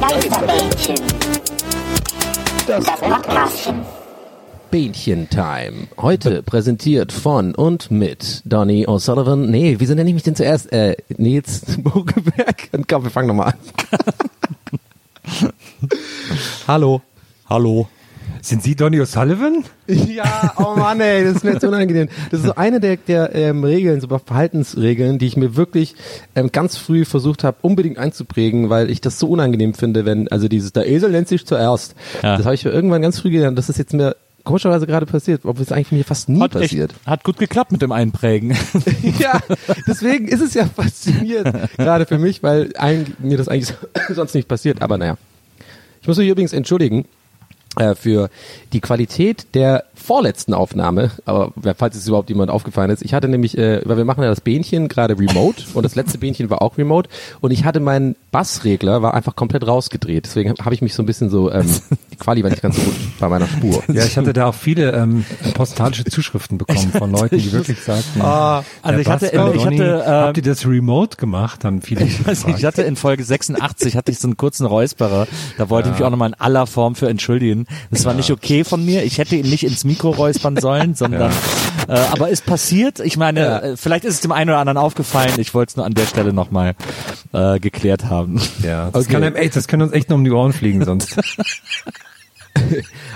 Geisterbällchen. Das Podcastchen. Bähnchen-Time. Heute präsentiert von und mit Donny O'Sullivan. Nee, wieso nenne ich mich denn zuerst? Äh, Nils Bogeberg. Und komm, wir fangen nochmal an. Hallo. Hallo. Sind Sie Donny O'Sullivan? Ja, oh Mann, ey, das ist mir jetzt unangenehm. Das ist so eine der, der ähm, Regeln, so Verhaltensregeln, die ich mir wirklich ähm, ganz früh versucht habe, unbedingt einzuprägen, weil ich das so unangenehm finde, wenn, also dieses, der Esel nennt sich zuerst. Ja. Das habe ich mir irgendwann ganz früh gelernt. Das ist jetzt mir komischerweise gerade passiert, obwohl es eigentlich mir fast nie Hat, echt, passiert. hat gut geklappt mit dem Einprägen. ja, deswegen ist es ja faszinierend, gerade für mich, weil ein, mir das eigentlich sonst nicht passiert. Aber naja. Ich muss mich übrigens entschuldigen für die Qualität der vorletzten Aufnahme, aber falls es überhaupt jemand aufgefallen ist, ich hatte nämlich, äh, weil wir machen ja das Bähnchen gerade remote und das letzte Bähnchen war auch remote und ich hatte meinen Bassregler war einfach komplett rausgedreht, deswegen habe ich mich so ein bisschen so, ähm, die Quali war nicht ganz so gut bei meiner Spur. Ja, ich hatte da auch viele ähm, postalische Zuschriften bekommen von Leuten, die wirklich sagten, Ah, also ich hatte, Basker, ich hatte, ähm, habt ihr das remote gemacht? Haben viele Ich weiß nicht, ich hatte in Folge 86 hatte ich so einen kurzen Räusperer. Da wollte ich mich auch nochmal in aller Form für entschuldigen. Das war nicht okay von mir. Ich hätte ihn nicht ins Mikro räuspern sollen, sondern äh, aber ist passiert. Ich meine, Ja. äh, vielleicht ist es dem einen oder anderen aufgefallen. Ich wollte es nur an der Stelle nochmal äh, geklärt haben. ja, das, Okay. kann einem echt, das können uns echt noch um die Ohren fliegen sonst.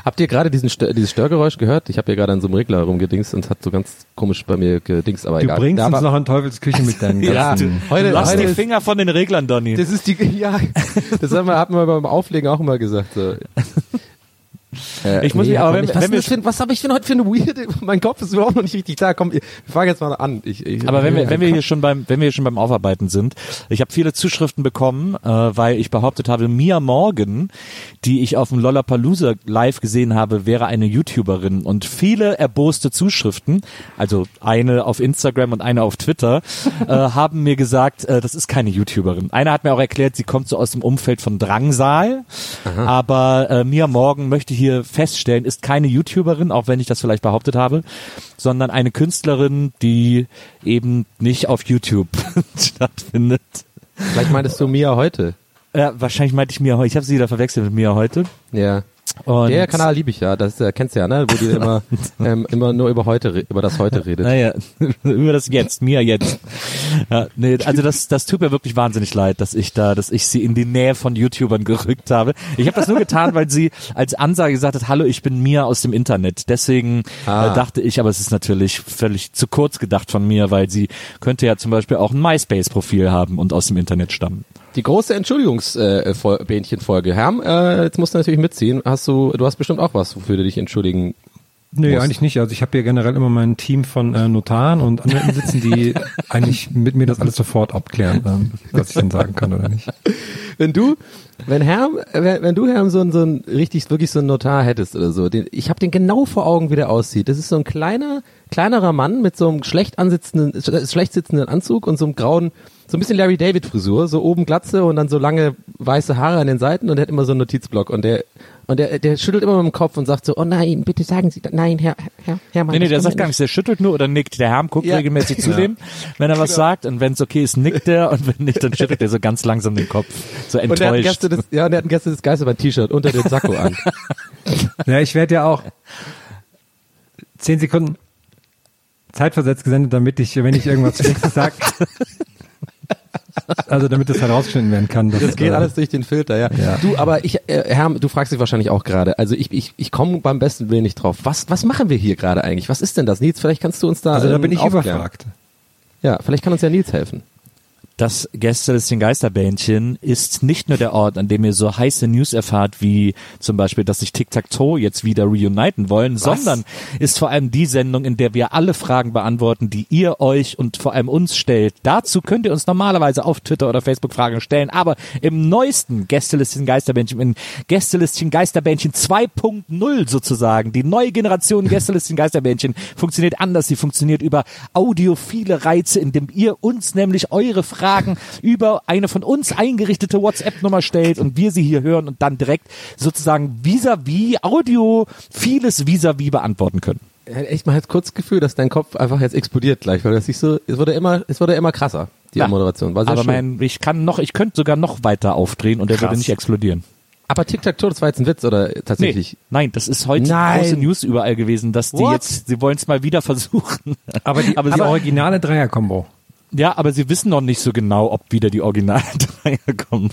Habt ihr gerade diesen Stör, dieses Störgeräusch gehört? Ich habe ja gerade an so einem Regler rumgedingst und es hat so ganz komisch bei mir gedingst, aber Du egal. bringst Da uns noch in Teufels Küche mit deinen Ja, ganzen... heute, Lass heute die ist- Finger von den Reglern, Donny. Das ist die, ja, das haben wir, hatten wir beim Auflegen auch immer gesagt. So. Äh, Ich muss mich- aber wenn- ich- wenn was, wir- für, was habe ich denn heute für eine weirde, mein Kopf ist überhaupt noch nicht richtig klar. Komm, wir fangen jetzt mal an. Ich, ich, Aber wenn wir, wenn wir hier schon beim, wenn wir hier schon beim Aufarbeiten sind, ich habe viele Zuschriften bekommen, äh, weil ich behauptet habe, Mia Morgan, die ich auf dem Lollapalooza live gesehen habe, wäre eine YouTuberin und viele erboste Zuschriften, also eine auf Instagram und eine auf Twitter, äh, haben mir gesagt, äh, das ist keine YouTuberin. Einer hat mir auch erklärt, sie kommt so aus dem Umfeld von Drangsal, aber äh, Mia Morgan möchte hier feststellen, ist keine YouTuberin, auch wenn ich das vielleicht behauptet habe, sondern eine Künstlerin, die eben nicht auf YouTube stattfindet. Vielleicht meintest du Mia heute. Ja, wahrscheinlich meinte ich Mia heute. Ich habe sie wieder verwechselt mit Mia heute. Ja. Und Der Kanal liebe ich ja, das äh, kennst du ja, ne? Wo die immer, ähm, immer nur über heute, über das heute redet. Naja, über das Jetzt, Mia jetzt. Ja, nee, also das, das tut mir wirklich wahnsinnig leid, dass ich da, dass ich sie in die Nähe von YouTubern gerückt habe. Ich habe das nur getan, weil sie als Ansage gesagt hat, hallo, ich bin Mia aus dem Internet. Deswegen Ah. äh, dachte ich, aber es ist natürlich völlig zu kurz gedacht von mir, weil sie könnte ja zum Beispiel auch ein MySpace-Profil haben und aus dem Internet stammen. Die große Entschuldigungsbähnchen-Folge. Herm, äh, jetzt musst du natürlich mitziehen. Hast du, du hast bestimmt auch was, wofür du dich entschuldigen Nee, eigentlich nicht. Also ich habe hier generell immer mein Team von äh, Notaren und Anwälten sitzen, die eigentlich mit mir das alles sofort abklären, ähm, was ich dann sagen kann oder nicht. Wenn du, wenn Herm, wenn, wenn du Herm so ein, so ein richtig, wirklich so ein Notar hättest oder so, den, ich habe den genau vor Augen, wie der aussieht. Das ist so ein kleiner, kleinerer Mann mit so einem schlecht ansitzenden, sch- schlecht sitzenden Anzug und so einem grauen, so ein bisschen Larry David Frisur, so oben Glatze und dann so lange weiße Haare an den Seiten und der hat immer so einen Notizblock und der, und der, der schüttelt immer mit dem Kopf und sagt so, oh nein, bitte sagen Sie, nein, Herr, Herr, Herrmann. Nee, nee, das der sagt gar nichts, der schüttelt nur oder nickt. Der Herm guckt Ja. regelmäßig zu dem, wenn er was sagt und wenn es okay ist, nickt er und wenn nicht, dann schüttelt er so ganz langsam den Kopf, so Und der hat enttäuscht. Gäste des, ja, und der hat ein Gäste des Geisterbahn-T-Shirt unter dem Sakko an. Ja, ich werde ja auch zehn Sekunden. zeitversetzt gesendet, damit ich, wenn ich irgendwas Schlechtes sag, also damit das herausgeschnitten werden kann. dass, Das geht äh, alles durch den Filter, ja. Ja. Du, aber ich, äh, Herr, du fragst dich wahrscheinlich auch gerade. Also ich, ich, ich komme beim besten Willen nicht drauf. Was, was machen wir hier gerade eigentlich? Was ist denn das? Nils, vielleicht kannst du uns da. Also da ähm, bin ich aufklären. überfragt. Ja, vielleicht kann uns ja Nils helfen. Das Gästelistchen Geisterbähnchen ist nicht nur der Ort, an dem ihr so heiße News erfahrt, wie zum Beispiel, dass sich Tic-Tac-Toe jetzt wieder reuniten wollen, sondern ist vor allem die Sendung, in der wir alle Fragen beantworten, die ihr euch und vor allem uns stellt. Dazu könnt ihr uns normalerweise auf Twitter oder Facebook Fragen stellen, aber im neuesten Gästelistchen Geisterbähnchen, in Gästelistchen Geisterbähnchen 2.0 sozusagen, die neue Generation Gästelistchen Geisterbähnchen funktioniert anders. Sie funktioniert über audiophile Reize, indem ihr uns nämlich eure Fragen über eine von uns eingerichtete WhatsApp-Nummer stellt und wir sie hier hören und dann direkt sozusagen vis-à-vis, Audio, vieles vis-à-vis beantworten können. Echt mal jetzt kurz das Gefühl, dass dein Kopf einfach jetzt explodiert gleich, weil das sich so, es wurde immer, es wurde immer krasser, die Ja. Moderation. War sehr Aber schön. mein, ich kann noch, ich könnte sogar noch weiter aufdrehen und der würde nicht explodieren. aber Tic-Tac-Toe, das war jetzt ein Witz, oder tatsächlich? nein, das ist heute Nein. große News überall gewesen, dass die What? jetzt, sie wollen es mal wieder versuchen. Aber die, aber die sie, originale Dreier-Kombo. Ja, aber sie wissen noch nicht so genau, ob wieder die Original kommen.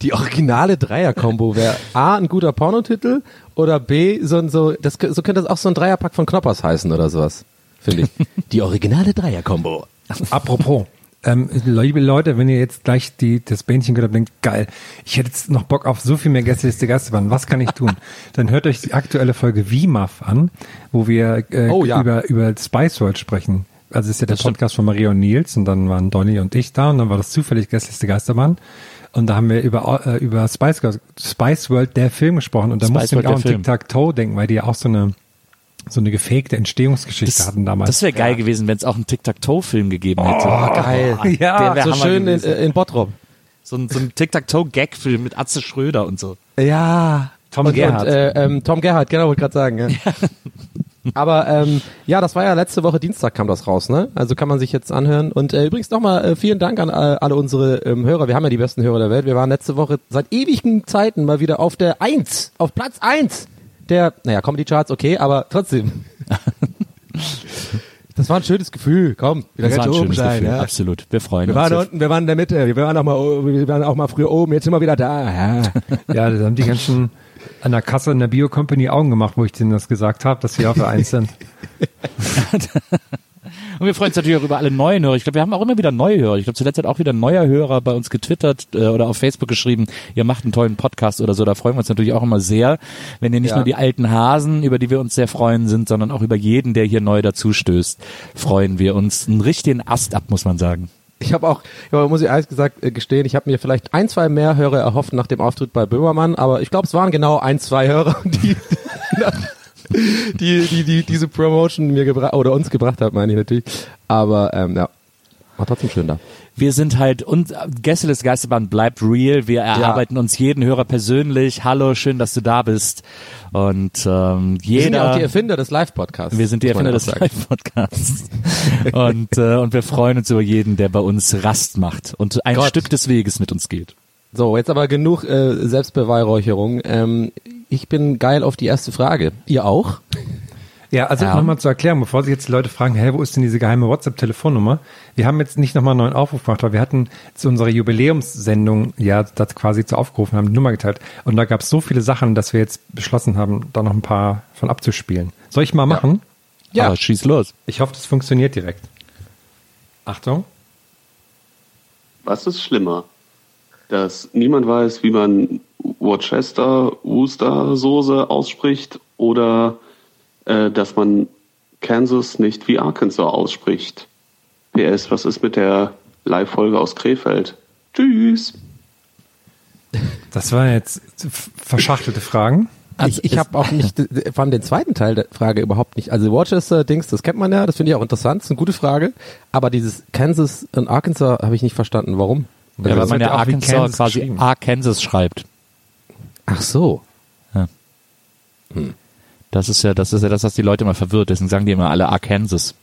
Die originale Dreier-Kombo wäre A, ein guter Pornotitel oder B, so ein, so, das, so könnte das auch so ein Dreierpack von Knoppers heißen oder sowas, finde ich. Die originale Dreier-Kombo. Apropos, ähm, liebe Leute, wenn ihr jetzt gleich die, das Bähnchen gehört habt, denkt, geil, ich hätte jetzt noch Bock auf so viel mehr Gästeliste Geisterbahn, was kann ich tun? Dann hört euch die aktuelle Folge VMAF an, wo wir äh, Oh, ja. über, über Spice World sprechen. Also es ist ja der Das stimmt. Podcast von Maria und Nils und dann waren Donny und ich da und dann war das zufällig Gästeliste Geisterbahn. Und da haben wir über, äh, über Spice, Girls- Spice World, der Film gesprochen. Und da Spice musste ich auch an. Tic-Tac-Toe denken, weil die ja auch so eine, so eine gefakte Entstehungsgeschichte hatten damals. das wäre geil gewesen, wenn es auch einen Tic-Tac-Toe-Film gegeben hätte. Oh, geil. ja, so Hammer schön in, gewesen. in Bottrop. So ein, so ein Tic-Tac-Toe-Gag-Film mit Atze Schröder und so. Ja. Tom und, Gerhardt. Und, äh, ähm, Tom Gerhardt, genau, wollte gerade sagen. Ja. Aber ähm, ja, das war ja letzte Woche Dienstag kam das raus, ne? Also kann man sich jetzt anhören. Und äh, übrigens nochmal äh, vielen Dank an äh, alle unsere ähm, Hörer. Wir haben ja die besten Hörer der Welt. Wir waren letzte Woche seit ewigen Zeiten mal wieder auf der Eins, auf Platz eins der, naja, Comedy Charts, okay, aber trotzdem. das war ein schönes Gefühl. Komm, wieder Das war ganz ein oben schönes sein. Gefühl, Ja. absolut. Wir freuen Wir uns. waren unten, wir waren in der Mitte, wir waren auch mal, wir waren auch mal früher oben, jetzt sind wir wieder da. Ja. Ja, da haben die ganzen an der Kasse in der Bio Company Augen gemacht, wo ich denen das gesagt habe, dass sie auf der Eins sind. Und wir freuen uns natürlich auch über alle neuen Hörer. Ich glaube, wir haben auch immer wieder neue Hörer. Ich glaube, zuletzt hat auch wieder ein neuer Hörer bei uns getwittert äh, oder auf Facebook geschrieben, ihr macht einen tollen Podcast oder so. Da freuen wir uns natürlich auch immer sehr, wenn ihr nicht Ja. nur die alten Hasen, über die wir uns sehr freuen sind, sondern auch über jeden, der hier neu dazustößt, freuen wir uns einen richtigen Ast ab, muss man sagen. Ich habe auch, ja, muss ich ehrlich gesagt äh, gestehen, ich habe mir vielleicht ein, zwei mehr Hörer erhofft nach dem Auftritt bei Böhmermann, aber ich glaube, es waren genau ein, zwei Hörer, die, die, die, die diese Promotion mir gebracht oder uns gebracht hat, meine ich natürlich. Aber ähm, ja, war trotzdem schön da. Wir sind halt, und Gäste des Geisterbahn bleibt real. Wir erarbeiten uns jeden Hörer persönlich. Hallo, schön, dass du da bist. Und ähm, jeder. Wir sind ja auch die Erfinder des Live-Podcasts. Wir sind die Erfinder ja des. Live-Podcasts. und, äh, und wir freuen uns über jeden, der bei uns Rast macht und ein Gott. Stück des Weges mit uns geht. So, jetzt aber genug äh, Selbstbeweihräucherung. Ähm, ich bin geil auf die erste Frage. Ihr auch? Ja, also Ja. nochmal zur Erklärung, bevor sich jetzt die Leute fragen, hä, wo ist denn diese geheime WhatsApp-Telefonnummer? Wir haben jetzt nicht nochmal einen neuen Aufruf gemacht, weil wir hatten zu unserer Jubiläumssendung ja das quasi zu aufgerufen, haben die Nummer geteilt. Und da gab es so viele Sachen, dass wir jetzt beschlossen haben, da noch ein paar von abzuspielen. Soll ich mal machen? Ja. Aber schieß los. Ich hoffe, das funktioniert direkt. Achtung. Was ist schlimmer? Dass niemand weiß, wie man Worcester, Worcester Soße ausspricht oder äh, dass man Kansas nicht wie Arkansas ausspricht. PS, was ist mit der Live-Folge aus Krefeld? Tschüss. Das waren jetzt verschachtelte Fragen. ich ich habe auch nicht, fand den zweiten Teil der Frage überhaupt nicht. Also Worcester-Dings, das kennt man ja, das finde ich auch interessant, das ist eine gute Frage. Aber dieses Kansas und Arkansas habe ich nicht verstanden. Warum? Ja, weil das man wird ja ja Arkansas Kansas quasi. Arkansas schreibt. Ach so. Das ist ja, das ist ja das, was die Leute immer verwirrt. Deswegen sagen die immer alle Arkansas.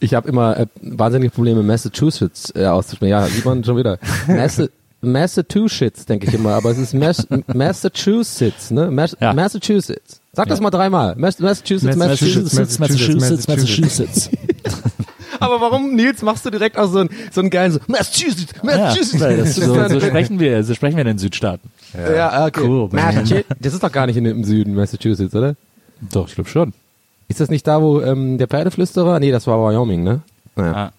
Ich habe immer äh, wahnsinnige Probleme, Massachusetts äh, auszusprechen. Ja, sieht man schon wieder. Massa Massachusetts, denke ich immer, aber es ist Mas Massachusetts, ne? Mas Ja. Massachusetts. Sag das mal dreimal. Mas- Massachusetts, Massachusetts. Massachusetts, Massachusetts, Massachusetts. Aber warum, Nils, machst du direkt auch so einen, so einen geilen so, Massachusetts, Ja, Massachusetts. das, so, so sprechen wir, so sprechen wir in den Südstaaten. ja, okay. Cool. Massachusetts. Das ist doch gar nicht in, im Süden, Massachusetts, oder? Doch, ich glaube schon. Ist das nicht da, wo ähm, der Pferdeflüsterer? Nee, das war Wyoming, ne? Naja. Ah.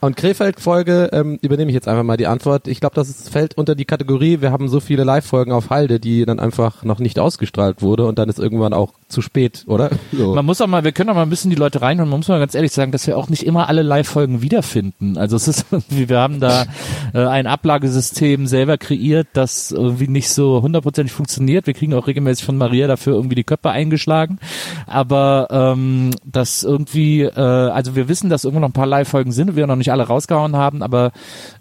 Und Krefeld-Folge ähm, übernehme ich jetzt einfach mal die Antwort. Ich glaube, das ist, fällt unter die Kategorie, wir haben so viele Live-Folgen auf Halde, die dann einfach noch nicht ausgestrahlt wurde und dann ist irgendwann auch zu spät, oder? So. Man muss auch mal, wir können auch mal ein bisschen die Leute reinholen. Man muss mal ganz ehrlich sagen, dass wir auch nicht immer alle Live-Folgen wiederfinden. Also es ist irgendwie, wir haben da äh, ein Ablagesystem selber kreiert, das irgendwie nicht so hundertprozentig funktioniert. Wir kriegen auch regelmäßig von Maria dafür irgendwie die Köpfe eingeschlagen. Aber ähm, das irgendwie, äh, also wir wissen, dass irgendwo noch ein paar Live-Folgen sind und wir noch nicht alle rausgehauen haben, aber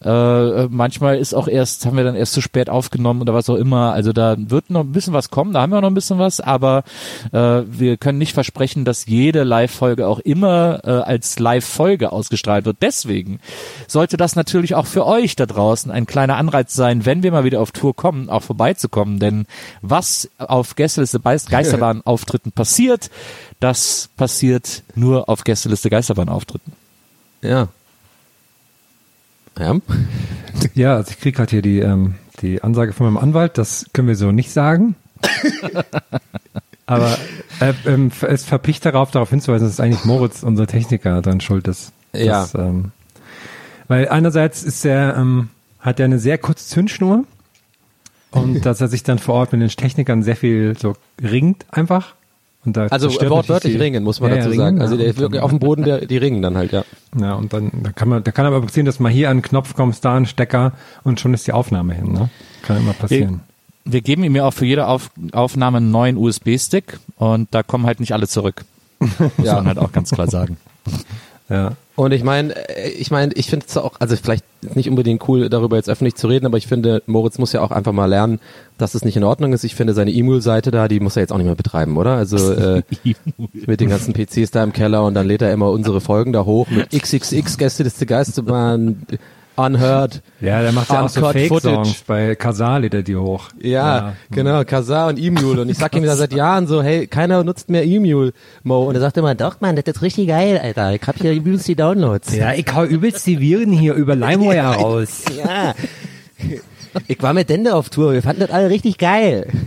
äh, manchmal ist auch erst, haben wir dann erst zu spät aufgenommen oder was auch immer. Also da wird noch ein bisschen was kommen, da haben wir noch ein bisschen was, aber äh, wir können nicht versprechen, dass jede Live-Folge auch immer äh, als Live-Folge ausgestrahlt wird. Deswegen sollte das natürlich auch für euch da draußen ein kleiner Anreiz sein, wenn wir mal wieder auf Tour kommen, auch vorbeizukommen. Denn was auf Gästeliste Geisterbahn-Auftritten passiert, das passiert nur auf Gästeliste Geisterbahn-Auftritten. Ja. Ja. Ja, also ich krieg gerade hier die, ähm, die Ansage von meinem Anwalt, das können wir so nicht sagen. Aber äh, ähm, es verpicht darauf, darauf hinzuweisen, dass eigentlich Moritz, unser Techniker, dann schuld ist. Ja. Das, ähm, weil einerseits ist er, ähm, hat er eine sehr kurze Zündschnur und dass er sich dann vor Ort mit den Technikern sehr viel so ringt einfach. Und da Also zerstört wortwörtlich ringen, muss man Ja, dazu ja, sagen. ringen, Also ja. der ist wirklich auf dem Boden, der, die ringen dann halt, ja. Ja, und dann da kann man, da kann aber passieren, dass mal hier an den Knopf kommst, da den Stecker und schon ist die Aufnahme hin. Ne? Kann immer passieren. Wir geben ihm ja auch für jede auf Aufnahme einen neuen USB-Stick und da kommen halt nicht alle zurück. Muss Ja. man halt auch ganz klar sagen. Ja. Und ich meine, äh, ich meine, ich finde es auch, also vielleicht nicht unbedingt cool, darüber jetzt öffentlich zu reden, aber ich finde, Moritz muss ja auch einfach mal lernen, dass es nicht in Ordnung ist. Ich finde, seine E-Mail-Seite da, die muss er jetzt auch nicht mehr betreiben, oder? Also äh, mit den ganzen PCs da im Keller und dann lädt er immer unsere Folgen da hoch mit XXX Gästeliste Geisterbahn, Unheard. Ja, der macht ja auch so Fake-Songs. Bei Casal lädt er die hoch. Ja, genau, Kazaa und E-Mule. Und ich sag ihm da seit Jahren so, hey, keiner nutzt mehr E-Mule, Mo. Und er sagt immer, doch, Mann, das ist richtig geil, Alter. Ich hab hier übelst die Downloads. Ja, ich hau übelst die Viren hier über LimeWire raus. Ja. Ich war mit Dende auf Tour, wir fanden das alle richtig geil.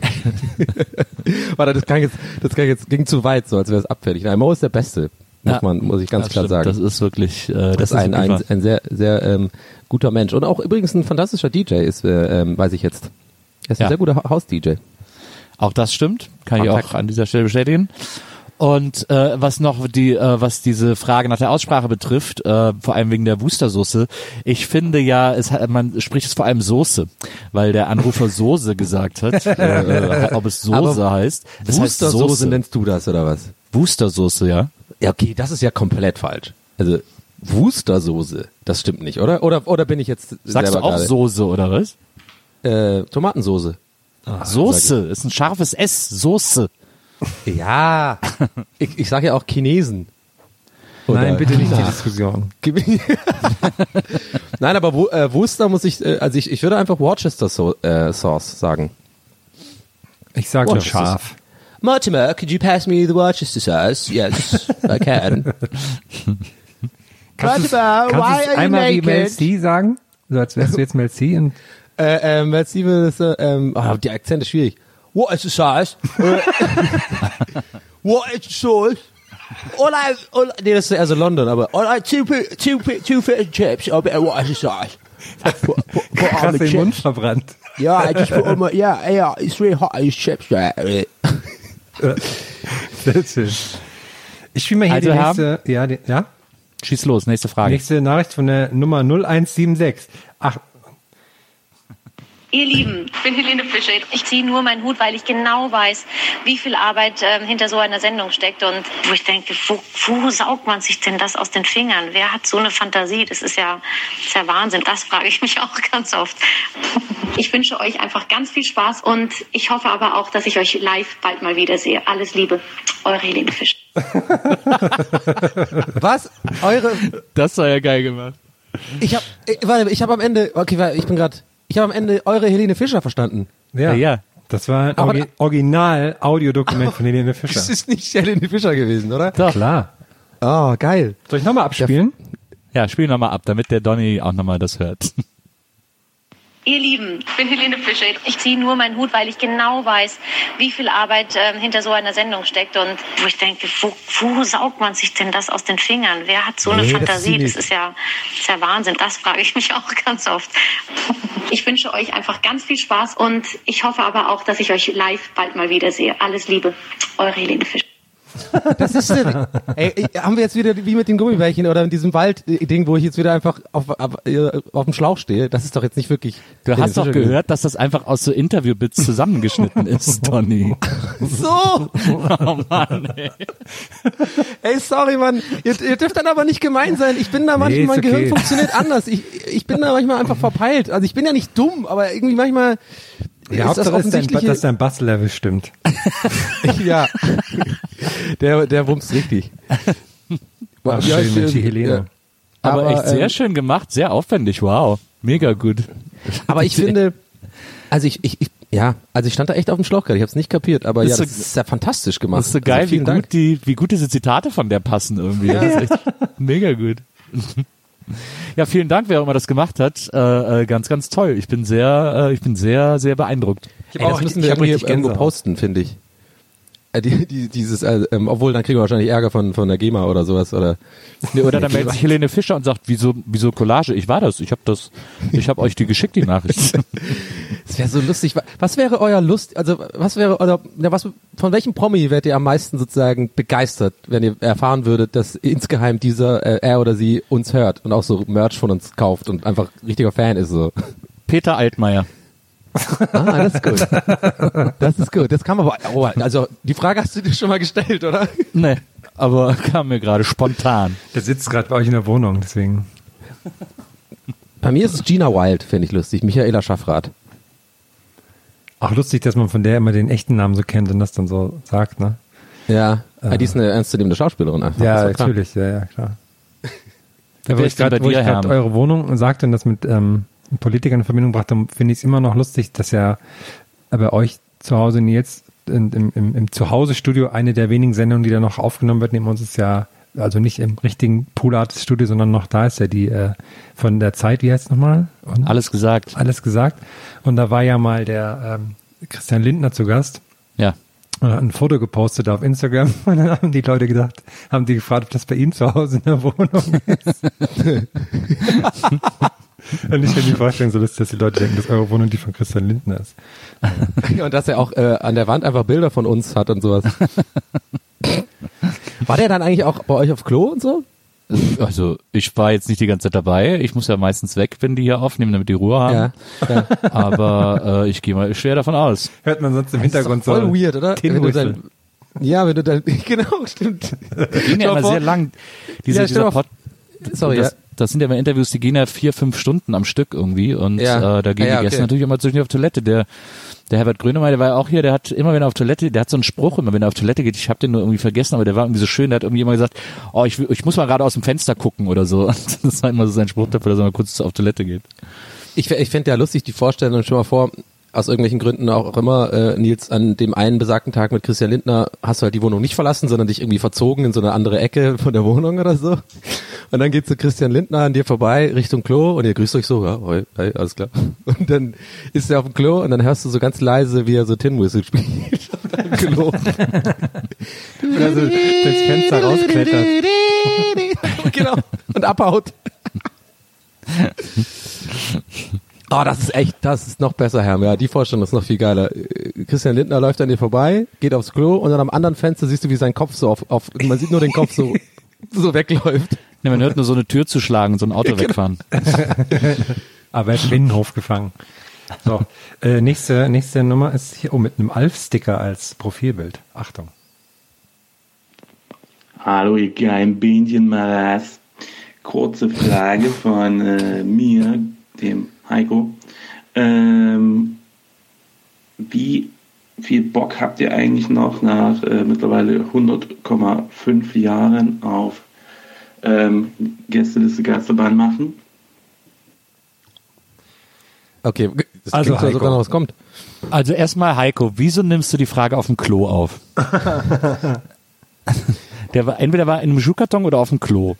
Warte, das klang jetzt, das klang jetzt, ging zu weit, so als wäre es abfällig. Nein, Mo ist der Beste. Muss Ja. man, muss ich ganz Das klar stimmt, sagen. Das ist wirklich, äh, das, das ist ein, ein, ein sehr, sehr ähm, guter Mensch. Und auch übrigens ein fantastischer DJ ist, äh, ähm, weiß ich jetzt. Er ist ein Ja. sehr guter Ha- Haus-DJ. Auch das stimmt, kann ich Fun auch an dieser Stelle bestätigen. Und äh, was noch die, äh, was diese Frage nach der Aussprache betrifft, äh, vor allem wegen der Wustersoße, ich finde ja, es hat, man spricht es vor allem Soße, weil der Anrufer Soße gesagt hat, äh, ob es Soße Aber heißt. Heißt Wustersoße Soße. nennst du das, oder was? Wustersoße, ja. Ja, okay, das ist ja komplett falsch. Also Wustersoße, das stimmt nicht, oder? Oder oder bin ich jetzt Sagst du auch gerade? Soße oder was? Äh, Tomatensoße. Soße, ist ein scharfes S, Soße. Ja. ich, ich sage ja auch Chinesen. Oder Nein, bitte nicht die. Diskussion. Nein, aber Wu- äh, Worcester muss ich, äh, also ich, ich würde einfach Worcester so äh, Sauce sagen. Ich sag Boah, nur das ist- scharf. Mortimer, could you pass me the Worcester sauce? Yes, I can. Kannst Mortimer, why are you einmal wie naked? Mel C sagen? So als wärst du jetzt Mel C und äh, ähm, jetzt Steven ist, äh, ähm, ah, oh, der Akzent ist schwierig. What is the sauce? Äh, what is the sauce? All I, all, nee, das ist also London, aber all I, two, two, pi- fish and chips, a bit of what is the sauce? Put, put, put krass den Mund verbrannt. Yeah, I just put on my, yeah, yeah, it's really hot, these chips there. Sehr schön. Ich spiele mal hier Also die haben- nächste, ja, die, ja? Schieß los, nächste Frage. Nächste Nachricht von der Nummer 0176. Ach, Ihr Lieben, ich bin Helene Fischer. Ich ziehe nur meinen Hut, weil ich genau weiß, wie viel Arbeit ähm, hinter so einer Sendung steckt und wo ich denke, wo, wo saugt man sich denn das aus den Fingern? Wer hat so eine Fantasie? Das ist ja, das ist ja Wahnsinn. Das frage ich mich auch ganz oft. Ich wünsche euch einfach ganz viel Spaß und ich hoffe aber auch, dass ich euch live bald mal wiedersehe. Alles Liebe, eure Helene Fischer. Was? Eure, Das war ja geil gemacht. ich hab, ich, warte, ich habe am Ende, okay, warte, ich bin gerade, ich habe am Ende eure Helene Fischer verstanden. ja. Ja, ja. Das war ein Aber Orgi Original-Audiodokument von Helene Fischer. Das ist nicht Helene Fischer gewesen, oder? Doch. Klar. Oh, geil. Soll ich nochmal abspielen? Ja, spiel nochmal ab, damit der Donny auch nochmal das hört. Ihr Lieben, ich bin Helene Fischer. Ich ziehe nur meinen Hut, weil ich genau weiß, wie viel Arbeit ähm, hinter so einer Sendung steckt und wo ich denke, wo, wo saugt man sich denn das aus den Fingern? Wer hat so eine Nee, das Fantasie? ist Das nicht- ist, ja, das ist ja Wahnsinn. Das frage ich mich auch ganz oft. Ich wünsche euch einfach ganz viel Spaß und ich hoffe aber auch, dass ich euch live bald mal wiedersehe. Alles Liebe, eure Helene Fischer. Das ist ey, haben wir jetzt wieder wie mit den Gummibärchen oder in diesem Wald-Ding, wo ich jetzt wieder einfach auf, auf, auf dem Schlauch stehe. Das ist doch jetzt nicht wirklich. Du hast doch gehört, dass das einfach aus so Interview-Bits zusammengeschnitten ist, Donny. So! Oh Mann, ey. Ey, sorry, Mann. Ihr, ihr dürft dann aber nicht gemein sein. Ich bin da manchmal, ist mein Gehirn okay. funktioniert anders. Ich, ich bin da manchmal einfach verpeilt. Also ich bin ja nicht dumm, aber irgendwie manchmal Ja, ist das Hauptsache ist, dein, dass dein Basslevel stimmt. ja. Der, der wumms richtig. Ach, Ja, schön, Mensch, die Helene. ja. Aber, Aber, echt sehr ähm, schön gemacht, sehr aufwendig, wow. Mega gut. Aber ich finde, also ich, ich, ich ja, also ich stand da echt auf dem Schlauch gerade. Ich habe es nicht kapiert, aber Ist ja, so- das ist ja fantastisch gemacht. Das ist so geil, also wie, vielen Dank. gut die, wie gut diese Zitate von der passen irgendwie. Das ist echt mega gut. Ja, vielen Dank, wer auch immer das gemacht hat. Äh, äh, ganz, ganz toll. Ich bin sehr, äh, ich bin sehr, sehr beeindruckt. Ey, das müssen wir ich richtig irgendwo posten, finde ich. Äh, die, die, dieses, äh, ähm, obwohl dann kriegen wir wahrscheinlich Ärger von, von der GEMA oder sowas. Oder Nee, oder dann meldet sich Helene Fischer und sagt, wieso, wieso Collage? Ich war das. Ich habe das, ich habe euch die geschickt, die Nachricht. Es wäre so lustig. Wa- Was wäre euer Lust, also was wäre oder ja, was von welchem Promi wärt ihr am meisten sozusagen begeistert, wenn ihr erfahren würdet, dass insgeheim dieser äh, er oder sie uns hört und auch so Merch von uns kauft und einfach richtiger Fan ist so. Peter Altmaier. Ah, das ist gut. Das ist gut. Das man aber oh, also die Frage hast du dir schon mal gestellt, oder? Nee, aber kam mir gerade spontan. Der sitzt gerade bei euch in der Wohnung, deswegen. Bei mir ist es Gina Wild, finde ich lustig. Michaela Schaffrath. Auch lustig, dass man von der immer den echten Namen so kennt und das dann so sagt, ne? Ja, äh. die ist eine ernstzunehmende Schauspielerin einfach. Ja, natürlich, ja, ja, klar. Ja, Wer wo ich gerade bei wo ich Herm? eure Wohnung sagte und das mit ähm, Politikern in Verbindung brachte, finde ich es immer noch lustig, dass ja bei euch zu Hause Nils in, im, im, im Zuhause-Studio eine der wenigen Sendungen, die da noch aufgenommen wird, neben uns ist ja also nicht im richtigen Pool Artist Studio, sondern noch da ist ja die äh, von der Zeit, wie heißt es nochmal? Und? Alles gesagt. Alles gesagt. Und da war ja mal der ähm, Christian Lindner zu Gast Ja. und hat ein Foto gepostet auf Instagram und dann haben die Leute gedacht, haben die gefragt, ob das bei ihm zu Hause in der Wohnung ist. und ich kann mir vorstellen, so lustig, dass die Leute denken, dass eure Wohnung die von Christian Lindner ist. Und dass er auch äh, an der Wand einfach Bilder von uns hat und sowas. War der dann eigentlich auch bei euch auf Klo und so? Also ich war jetzt nicht die ganze Zeit dabei. Ich muss ja meistens weg, wenn die hier aufnehmen, damit die Ruhe haben. ja. Aber äh, ich gehe mal schwer davon aus. Hört man sonst im Das ist doch Hintergrund voll so weird, oder? Tin Wenn du dann, ja, wenn du dann, genau, stimmt. Die gehen ja immer sehr lang. Diese, Ja, dieser Pod, Sorry, das, ja. Das sind ja immer Interviews, die gehen ja vier, fünf Stunden am Stück irgendwie und Ja. äh, da gehen Ja, die Gäste okay. natürlich immer zwischendurch auf Toilette. Der der Herbert Grönemeyer, der war ja auch hier, der hat immer, wenn er auf Toilette, der hat so einen Spruch immer, wenn er auf Toilette geht, ich habe den nur irgendwie vergessen, aber der war irgendwie so schön, der hat irgendwie immer gesagt, oh, ich, ich muss mal gerade aus dem Fenster gucken oder so. Das war immer so sein Spruch dafür, dass er mal kurz auf Toilette geht. Ich, ich fände ja lustig die Vorstellung, schon mal vor, aus irgendwelchen Gründen auch immer, äh, Nils, an dem einen besagten Tag mit Christian Lindner hast du halt die Wohnung nicht verlassen, sondern dich irgendwie verzogen in so eine andere Ecke von der Wohnung oder so. Und dann geht so Christian Lindner an dir vorbei Richtung Klo und ihr grüßt euch so, ja, hoi, hi, alles klar. Und dann ist er auf dem Klo und dann hörst du so ganz leise, wie er so Tin Whistle spielt. Klo. Oder so durchs Fenster rausklettert. genau. Und abhaut. Oh, das ist echt, das ist noch besser, Herr. Ja, die Vorstellung ist noch viel geiler. Äh, Christian Lindner läuft an dir vorbei, geht aufs Klo und dann am anderen Fenster siehst du, wie sein Kopf so auf, auf man sieht nur den Kopf so, so wegläuft. Ne, man hört nur so eine Tür zu schlagen, so ein Auto wegfahren. Aber er hat im Innenhof gefangen. So, äh, nächste, nächste Nummer ist hier, oh, mit einem Alf-Sticker als Profilbild. Achtung. Hallo, ihr geilen Bähnchenmaras. Kurze Frage von äh, mir, dem Heiko. Ähm, wie viel Bock habt ihr eigentlich noch nach äh, mittlerweile 100,5 Jahren auf ähm, Gästeliste Geisterbahn machen? Okay, das Also, klingt so, als ob Heiko. da noch was kommt. Also erstmal Heiko, wieso nimmst du die Frage auf dem Klo auf? Der war entweder war in einem Schuhkarton oder auf dem Klo.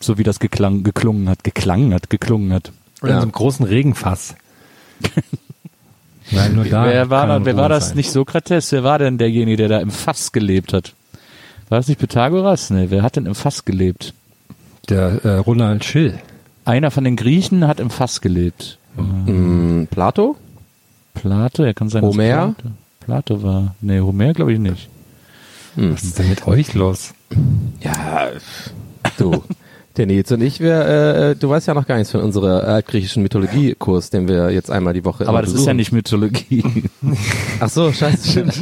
So wie das geklang, geklungen hat, geklangen hat, geklungen hat. Oder in so einem großen Regenfass. Weil nur da wer war, da, wer war das sein. nicht Sokrates? Wer war denn derjenige, der da im Fass gelebt hat? War das nicht Pythagoras? Nee, wer hat denn im Fass gelebt? Der äh, Ronald Schill. Einer von den Griechen hat im Fass gelebt. Mm, Plato? Plato, er kann sein. Homer? Plato, Plato war. Nee, Homer glaube ich nicht. Was ist denn mit euch los? Ja, du. Der Nils und ich, wir, äh, du weißt ja noch gar nichts von unserer altgriechischen Mythologie-Kurs, den wir jetzt einmal die Woche Aber das ist ja besuchen. nicht Mythologie. Ach so, scheiße, stimmt.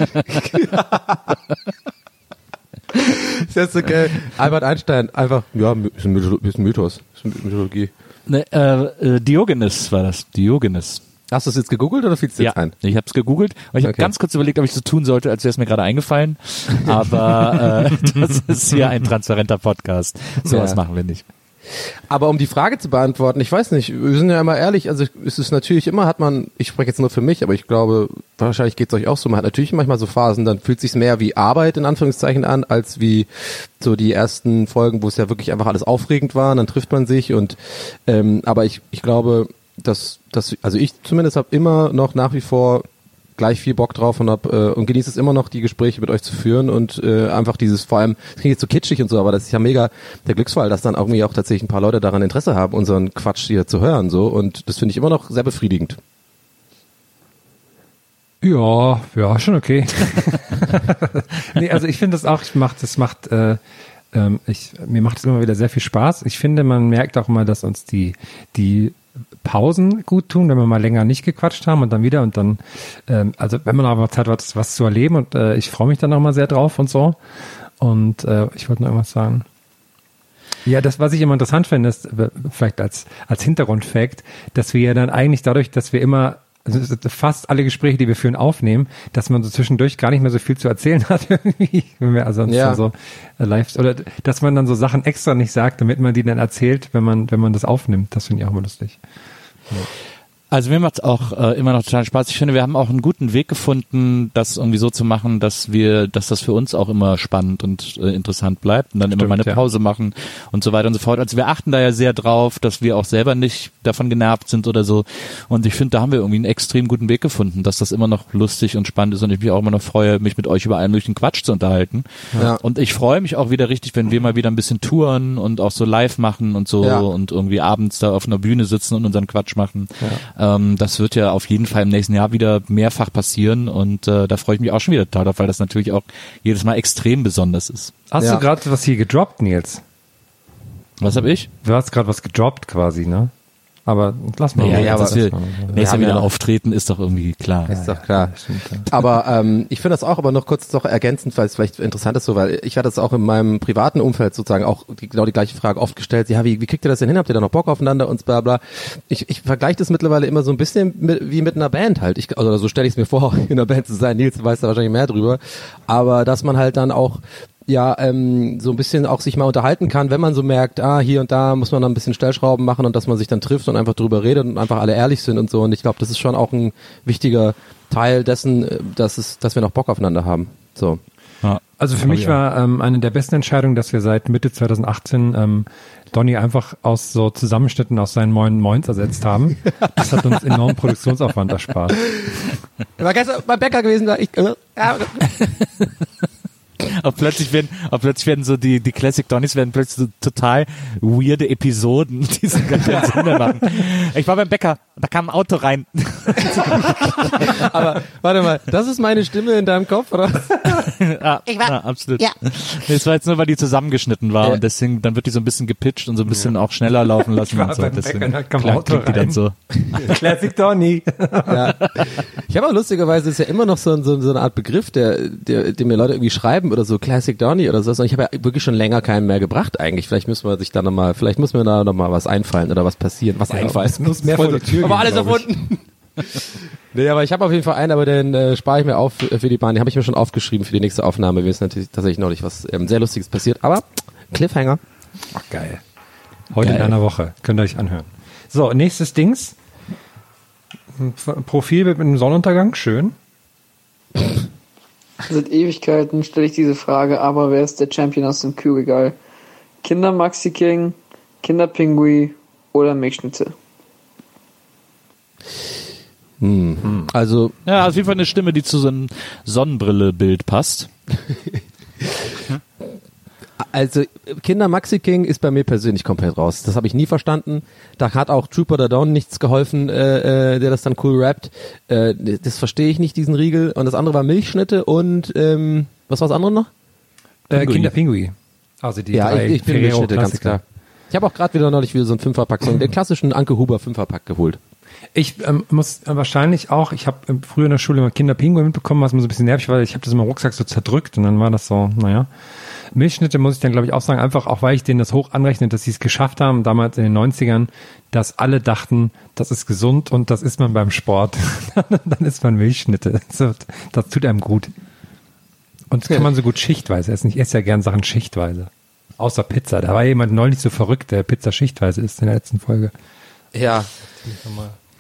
ist jetzt so geil. Albert Einstein, einfach, ja, ist ein, Mytholo ist ein Mythos, ist eine Mythologie. ne, äh, äh, Diogenes war das. Diogenes. Hast du es jetzt gegoogelt oder fiel es dir Ja, jetzt ein? ich habe es gegoogelt und ich habe Okay. ganz kurz überlegt, ob ich so tun sollte, als wäre es mir gerade eingefallen. Aber äh, das ist hier ein transparenter Podcast. Sowas Ja. machen wir nicht. Aber um die Frage zu beantworten, ich weiß nicht, wir sind ja immer ehrlich, also es ist natürlich immer, hat man, ich spreche jetzt nur für mich, aber ich glaube, wahrscheinlich geht es euch auch so, man hat natürlich manchmal so Phasen, dann fühlt sich mehr wie Arbeit in Anführungszeichen an, als wie so die ersten Folgen, wo es ja wirklich einfach alles aufregend war, und dann trifft man sich und ähm, aber ich, ich glaube, dass, dass also ich zumindest habe immer noch nach wie vor gleich viel Bock drauf und hab, äh, und genieße es immer noch, die Gespräche mit euch zu führen und äh, einfach dieses, vor allem, das klingt jetzt so kitschig und so, aber das ist ja mega der Glücksfall, dass dann irgendwie auch tatsächlich ein paar Leute daran Interesse haben, unseren Quatsch hier zu hören so und das finde ich immer noch sehr befriedigend. Ja, ja, schon okay. nee, also ich finde das auch, ich macht, das macht, äh, ähm, ich, mir macht es immer wieder sehr viel Spaß. Ich finde, man merkt auch mal, dass uns die, die Pausen gut tun, wenn wir mal länger nicht gequatscht haben und dann wieder und dann, ähm, also wenn man aber Zeit hat, was, was zu erleben und äh, ich freue mich dann auch mal sehr drauf und so. Und äh, ich wollte noch irgendwas sagen. Ja, das, was ich immer interessant finde, ist äh, vielleicht als, als Hintergrundfakt, dass wir ja dann eigentlich dadurch, dass wir immer also fast alle Gespräche, die wir führen, aufnehmen, dass man so zwischendurch gar nicht mehr so viel zu erzählen hat irgendwie, wenn wir also Ja. so äh, live oder dass man dann so Sachen extra nicht sagt, damit man die dann erzählt, wenn man wenn man das aufnimmt. Das finde ich auch immer lustig. Ja. Also mir macht's auch äh, immer noch total Spaß. Ich finde, wir haben auch einen guten Weg gefunden, das irgendwie so zu machen, dass wir, dass das für uns auch immer spannend und äh, interessant bleibt und dann immer Stimmt, mal eine ja. Pause machen und so weiter und so fort. Also wir achten da ja sehr drauf, dass wir auch selber nicht davon genervt sind oder so. Und ich finde, da haben wir irgendwie einen extrem guten Weg gefunden, dass das immer noch lustig und spannend ist und ich mich auch immer noch freue, mich mit euch über allen möglichen Quatsch zu unterhalten. Ja. Und ich freue mich auch wieder richtig, wenn wir mal wieder ein bisschen touren und auch so live machen und so Ja. und irgendwie abends da auf einer Bühne sitzen und unseren Quatsch machen. Ähm, das wird ja auf jeden Fall im nächsten Jahr wieder mehrfach passieren und äh, da freue ich mich auch schon wieder total drauf, weil das natürlich auch jedes Mal extrem besonders ist. Hast Ja. du gerade was hier gedroppt, Nils? Was habe ich? Du hast gerade was gedroppt quasi, ne? Aber lass mal. Ja, ja, dass wir nächstes Jahr ja wieder noch- auftreten, ist doch irgendwie klar. ist doch klar. ja. Aber ähm, ich finde das auch aber noch kurz doch ergänzend, weil es vielleicht interessant ist so, weil ich hatte das auch in meinem privaten Umfeld sozusagen auch die, genau die gleiche Frage oft gestellt. Ja, wie, wie kriegt ihr das denn hin? Habt ihr da noch Bock aufeinander und bla bla? Ich, ich vergleiche das mittlerweile immer so ein bisschen mit, wie mit einer Band halt. Ich, also so stelle ich es mir vor, in einer Band zu sein. Nils weiß da wahrscheinlich mehr drüber. Aber dass man halt dann auch ja, ähm, so ein bisschen auch sich mal unterhalten kann, wenn man so merkt, ah, hier und da muss man dann ein bisschen Stellschrauben machen und dass man sich dann trifft und einfach drüber redet und einfach alle ehrlich sind und so. Und ich glaube, das ist schon auch ein wichtiger Teil dessen, äh, dass es, dass wir noch Bock aufeinander haben. So. Ja. Also für Oh mich ja. war ähm, eine der besten Entscheidungen, dass wir seit Mitte 2018 ähm, Donny einfach aus so Zusammenschnitten aus seinen Moin Moins ersetzt haben. Das hat uns enormen Produktionsaufwand erspart. Ich war gestern beim Bäcker gewesen, da ich, äh, ja, Auch plötzlich werden, auch plötzlich werden so die, die Classic Donnies werden plötzlich so total weirde Episoden, die so gar keinen Sinn mehr machen. Ich war beim Bäcker, da kam ein Auto rein. aber warte mal, das ist meine Stimme in deinem Kopf, oder? ja, ja, absolut. Ja. Nee, es war jetzt nur, weil die zusammengeschnitten war Ja. und deswegen, dann wird die so ein bisschen gepitcht und so ein bisschen auch schneller laufen lassen war und so. beim Deswegen Bäcker, da kam klar, Auto klingt die dann rein. so. Classic Donny. Ja. Ich habe auch lustigerweise ist ja immer noch so, ein- so, so eine Art Begriff, der, der, den mir Leute irgendwie schreiben oder so Classic Donny oder so. Und ich habe ja wirklich schon länger keinen mehr gebracht eigentlich. Vielleicht müssen wir sich da nochmal, vielleicht muss mir da nochmal was einfallen oder was passieren, was einfallen. es muss mehr vor die Tür Aber alles erfunden. Nee, aber ich habe auf jeden Fall einen, aber den äh, spare ich mir auf für, für die Bahn. Den habe ich mir schon aufgeschrieben für die nächste Aufnahme. Mir ist natürlich tatsächlich neulich was ähm, sehr Lustiges passiert. Aber Cliffhanger. Ach, geil. Heute Geil. in einer Woche. Könnt ihr euch anhören. So, nächstes Dings. Profilbild mit einem Sonnenuntergang, schön. Seit Ewigkeiten stelle ich diese Frage, aber wer ist der Champion aus dem Kühlregal? Kinder Maxi King, Kinder Pingui oder Milchschnitte? Hm. Also, Ja, auf jeden Fall eine Stimme, die zu so einem Sonnenbrille-Bild passt. also Kinder Maxi King ist bei mir persönlich komplett raus. Das habe ich nie verstanden. Da hat auch Trooper the Dawn nichts geholfen, äh, äh, der das dann cool rappt. Äh, das verstehe ich nicht, diesen Riegel. Und das andere war Milchschnitte und ähm, was war das andere noch? Äh, Pinguin. Kinder Pingui. Also die ja, drei ich, ich bin Milchschnitte, ganz klar. Ich habe auch gerade wieder neulich wieder so einen Fünferpack, so den klassischen Anke Huber Fünferpack geholt. Ich ähm, muss äh, wahrscheinlich auch, ich habe ähm, früher in der Schule immer Kinderpinguin mitbekommen, was mir so ein bisschen nervig war. Ich habe das im Rucksack so zerdrückt und dann war das so, naja. Milchschnitte muss ich dann, glaube ich, auch sagen, einfach auch, weil ich denen das hoch anrechne, dass sie es geschafft haben, damals in den 90ern, dass alle dachten, das ist gesund und das isst man beim Sport. dann isst man Milchschnitte. Das tut einem gut. Und das kann man so gut schichtweise essen. Ich esse ja gern Sachen schichtweise. Außer Pizza. Da war jemand neulich so verrückt, der Pizza schichtweise isst in der letzten Folge. Ja.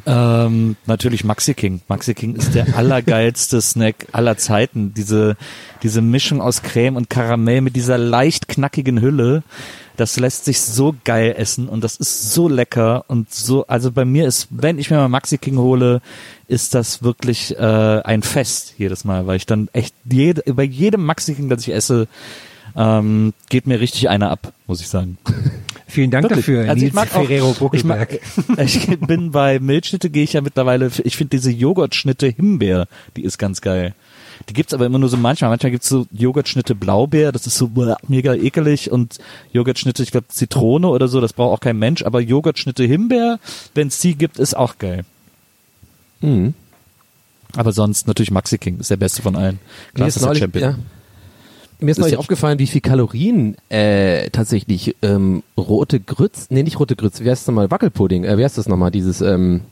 Ähm, natürlich Maxi King. Maxi King ist der allergeilste Snack aller Zeiten. Diese, diese Mischung aus Creme und Karamell mit dieser leicht knackigen Hülle. Das lässt sich so geil essen und das ist so lecker und so, also bei mir ist, wenn ich mir mal Maxi King hole, ist das wirklich äh, ein Fest jedes Mal, weil ich dann echt jede, bei jedem Maxi King, das ich esse, ähm, geht mir richtig einer ab, muss ich sagen. Vielen Dank Wirklich. dafür, Also ich Nils mag auch- Ferrero Ich, Buckelberg. ich bin bei Milchschnitte gehe ich ja mittlerweile, ich finde diese Joghurtschnitte Himbeer, die ist ganz geil. Die gibt's aber immer nur so manchmal. Manchmal gibt's so Joghurtschnitte Blaubeer, das ist so mega ekelig und Joghurtschnitte, ich glaube Zitrone oder so, das braucht auch kein Mensch, aber Joghurtschnitte Himbeer, wenn's die gibt, ist auch geil. Mhm. Aber sonst natürlich Maxi King ist der beste von allen. Der neulich, Champion. ja, mir ist neulich aufgefallen, wie viel Kalorien äh, tatsächlich ähm, rote Grütz, nee, nicht rote Grütz, wie heißt das nochmal? Wackelpudding, äh, wie heißt das nochmal? Dieses, ähm,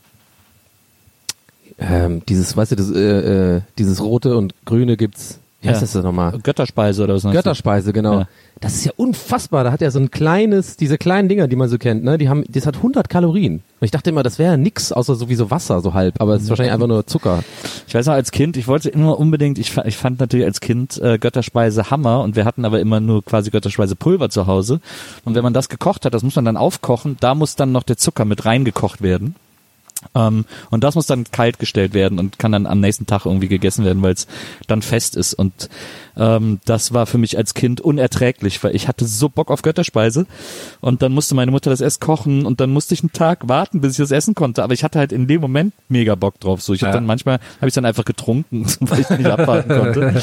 ähm, dieses, weißt du, das, äh, äh, dieses rote und grüne gibt's, wie heißt Ja. das denn nochmal? Götterspeise oder was? Götterspeise, genau. Ja. Das ist ja unfassbar. Da hat er so ein kleines, diese kleinen Dinger, die man so kennt, ne? Die haben, das hat 100 Kalorien. Und ich dachte immer, das wäre nix, außer sowieso Wasser, so halb. Aber es ist wahrscheinlich einfach nur Zucker. Ich weiß noch, als Kind, ich wollte immer unbedingt, ich, ich fand natürlich als Kind äh, Götterspeise Hammer und wir hatten aber immer nur quasi Götterspeise Pulver zu Hause. Und wenn man das gekocht hat, das muss man dann aufkochen, da muss dann noch der Zucker mit reingekocht werden. Ähm, und das muss dann kalt gestellt werden und kann dann am nächsten Tag irgendwie gegessen werden, weil es dann fest ist. Und ähm, das war für mich als Kind unerträglich, weil ich hatte so Bock auf Götterspeise und dann musste meine Mutter das erst kochen und dann musste ich einen Tag warten, bis ich das essen konnte. Aber ich hatte halt in dem Moment mega Bock drauf. So, ich hab Ja. dann manchmal habe ich dann einfach getrunken, weil ich nicht abwarten konnte.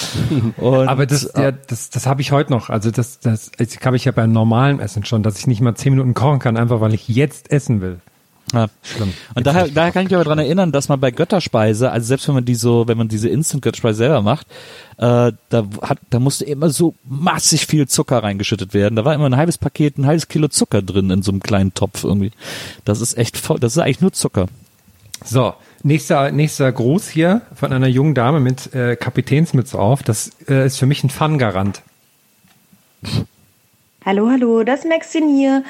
Und, Aber das, ja, das, das habe ich heute noch. Also das, das, das habe ich ja beim normalen Essen schon, dass ich nicht mal zehn Minuten kochen kann, einfach weil ich jetzt essen will. Ja. Schlimm. Und daher, daher kann ich mich aber dran erinnern, dass man bei Götterspeise, also selbst wenn man die so, wenn man diese Instant-Götterspeise selber macht, äh, da hat, da musste immer so massig viel Zucker reingeschüttet werden. Da war immer ein halbes Paket, ein halbes Kilo Zucker drin in so einem kleinen Topf irgendwie. Das ist echt voll, das ist eigentlich nur Zucker. So, nächster, nächster Gruß hier von einer jungen Dame mit äh, Kapitänsmütze auf. Das äh, ist für mich ein Fun-Garant. Hallo, hallo, das ist Maxine hier.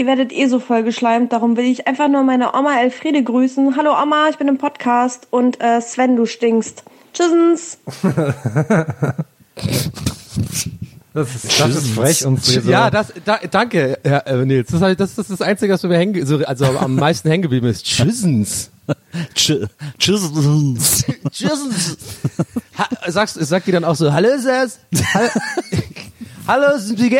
Ihr werdet eh so voll geschleimt, darum will ich einfach nur meine Oma Elfriede grüßen. Hallo Oma, ich bin im Podcast und äh, Sven, du stinkst. Tschüssens. Das ist, das ist frech und so. Ja, das, da, danke, Herr äh, Nils. Das, ich- das ist das Einzige, was mir hängen, so, also am meisten hängen geblieben ist. Tschüssens. Tschüss. Tschüssens. Ha, sagst, sagt die dann auch so, hallo, Sers? Hallo, hallo sind Sie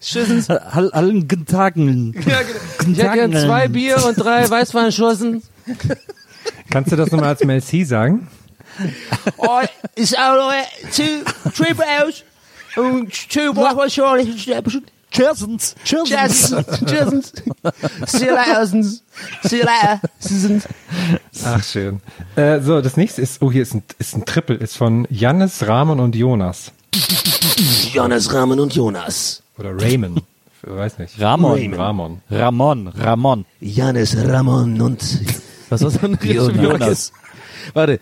All- Allen guten Tagen. Ja, genau. Ich hätte gern zwei Bier und drei Weißweinschossen. Kannst du das nochmal als Mel C sagen? Oh, ist auch noch two triple O's und two Weißweinschossen. Tschüssens. Tschüssens. Tschüssens. See you later. See you later. Tschüssens. Ach, schön. Äh, so, das nächste ist, oh, hier ist ein, ist ein Triple, ist von Jannis, Rahman und Jonas. Jonas, Rahmen und Jonas. Oder Raymond. Ich weiß nicht. Ramon. Ramon. Ramon. Ramon. Janis, Ramon und was war's denn? Jonas. Warte.